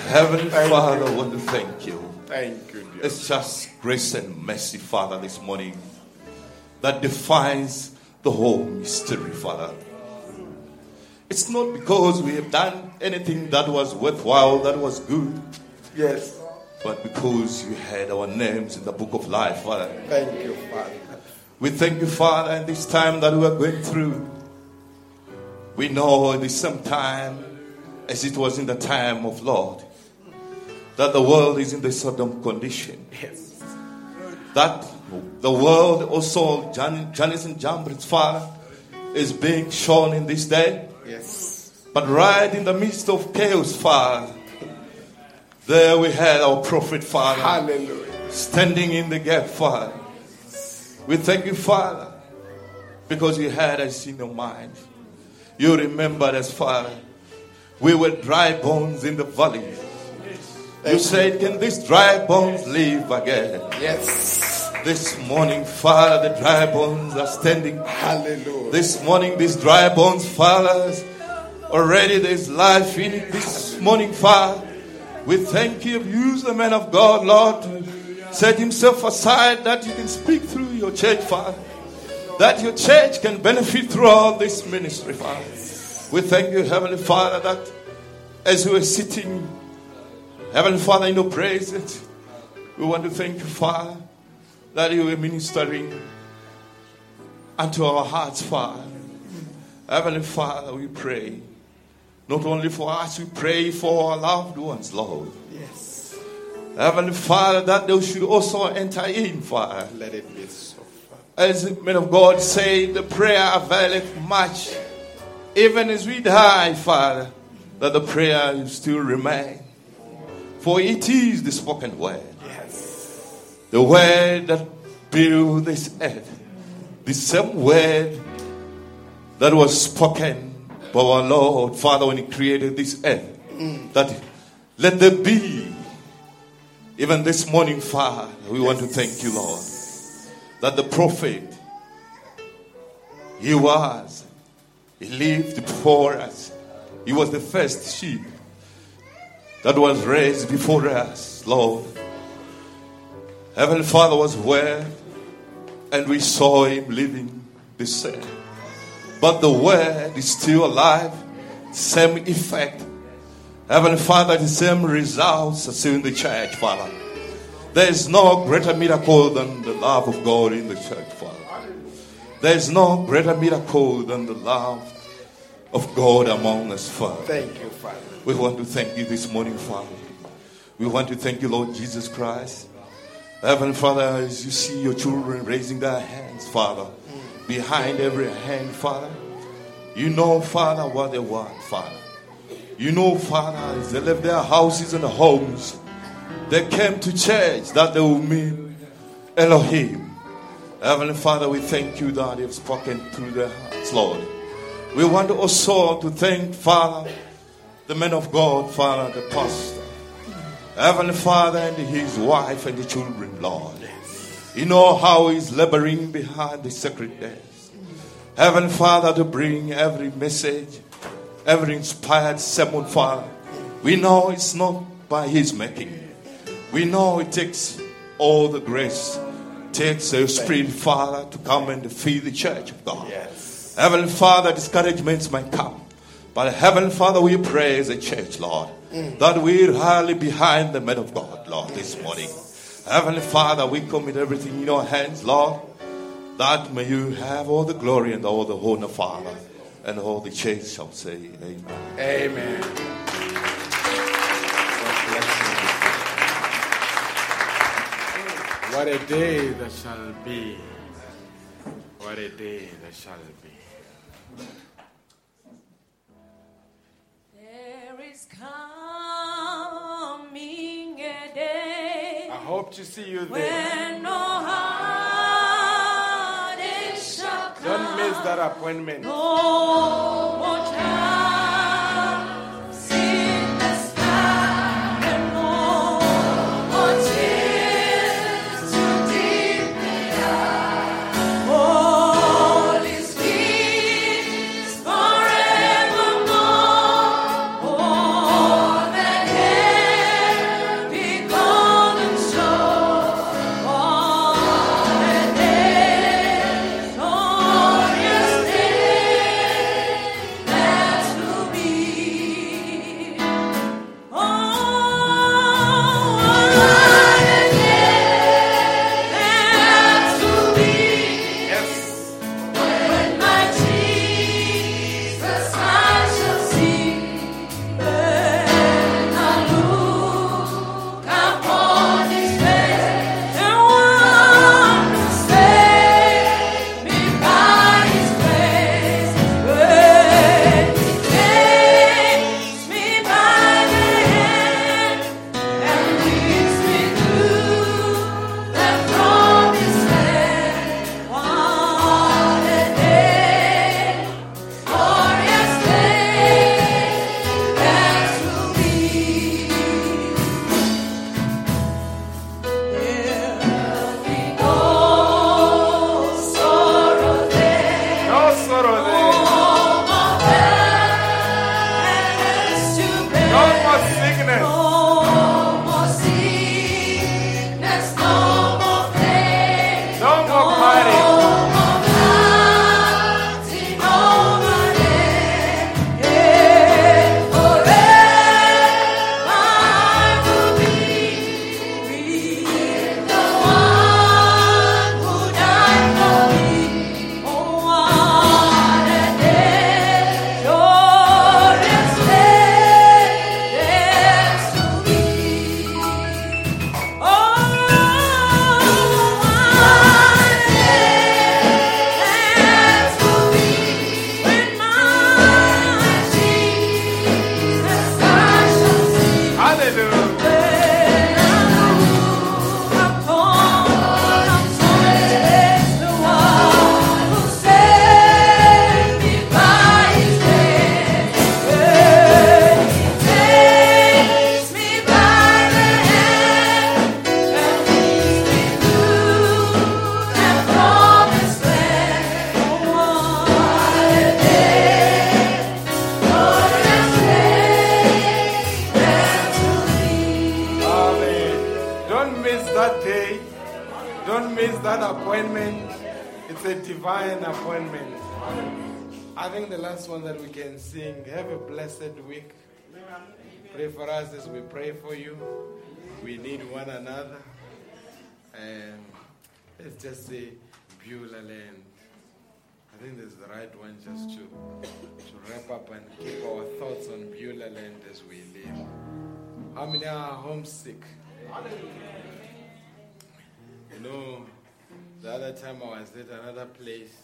Heavenly Thank Father, I want to thank you. Thank you, dear. It's just grace and mercy, Father, this morning that defines the whole mystery, Father. It's not because we have done anything that was worthwhile, that was good, Yes. but because you had our names in the book of life, Father. Thank you, Father. We thank you, Father, in this time that we are going through. We know it is some time, as it was in the time of Lot, that the world is in the Sodom condition. Yes. That the world also, Jan- Jannes and Jambres, Father, is being shown in this day. Yes. But right in the midst of chaos, Father, there we had our prophet, Father, Hallelujah. standing in the gap, Father. We thank you, Father, because you had us in your mind. You remembered us, Father. We were dry bones in the valley. You said, Can these dry bones live again? Yes. This morning, Father, the dry bones are standing. Hallelujah. This morning, these dry bones, Father, already there's life in it. This morning, Father, we thank you. Use the man of God, Lord, to set himself aside that you can speak through your church, Father. That your church can benefit through all this ministry, Father. We thank you, Heavenly Father, that as we are sitting, Heavenly Father, in your presence, we want to thank you, Father, that you are ministering unto our hearts, Father. Heavenly Father, we pray. Not only for us, we pray for our loved ones, Lord. Yes. Heavenly Father, that they should also enter in, Father. Let it be so. Father. As the men of God say, the prayer availeth much. Even as we die, Father, that the prayer still remain. For it is the spoken word. The word that built this earth. The same word that was spoken by our Lord, Father, when He created this earth. That let there be. Even this morning, Father, we want to thank you, Lord, that the prophet, he was, he lived before us. He was the first sheep that was raised before us, Lord. Heavenly Father was where, and we saw him living the same. But the word is still alive, same effect. Heavenly Father, the same results are still in the church, Father. There is no greater miracle than the love of God in the church, Father. There is no greater miracle than the love of God among us, Father. Thank you, Father. We want to thank you this morning, Father. We want to thank you, Lord Jesus Christ. Heavenly Father, as you see your children raising their hands, Father, behind every hand, Father, you know, Father, what they want, Father. You know, Father, as they left their houses and homes, they came to church that they will meet Elohim. Heavenly Father, we thank you that you've spoken through their hearts, Lord. We want also to thank, Father, the man of God, Father, the pastor. Heavenly Father and his wife and the children, Lord. You know how he's laboring behind the sacred desk. Heavenly Father, to bring every message, every inspired sermon, Father. We know it's not by his making. We know it takes all the grace, takes the Spirit, Father, to come and feed the church of God. Yes. Heavenly Father, discouragements might come. But Heavenly Father, we pray as a church, Lord, that we rally behind the men of God, Lord, this morning. Heavenly Father, we commit everything in your hands, Lord, that may you have all the glory and all the honor, Father. And all the church shall say, Amen. Amen. God bless you. What a day that shall be. What a day that shall be. Day I hope to see you there. when no heartache shall come. Don't miss that appointment. No more times I think this is the right one just to, to wrap up and keep our thoughts on Beulah Land as we live. How many are homesick? You know, the other time I was at another place,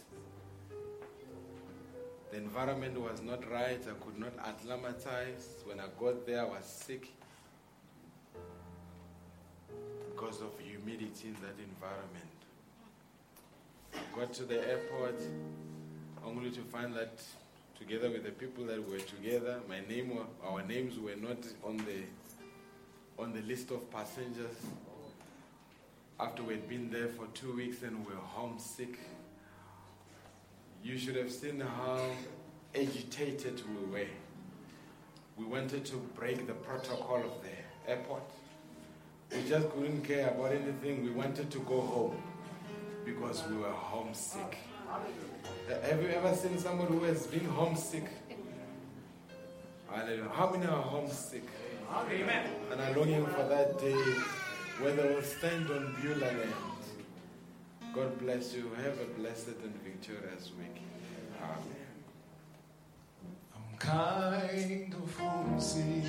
the environment was not right. I could not acclimatize. When I got there, I was sick because of humidity in that environment. Got to the airport only to find that together with the people that were together, my name, our names were not on the on the list of passengers. After we'd been there for two weeks and we were homesick, you should have seen how agitated we were. We wanted to break the protocol of the airport. We just couldn't care about anything. We wanted to go home because we were homesick. Have you ever seen someone who has been homesick? Hallelujah. How many are homesick? Amen. And are longing for that day where they will stand on Beulah land. God bless you. Have a blessed and victorious week. Amen. I'm kind of homesick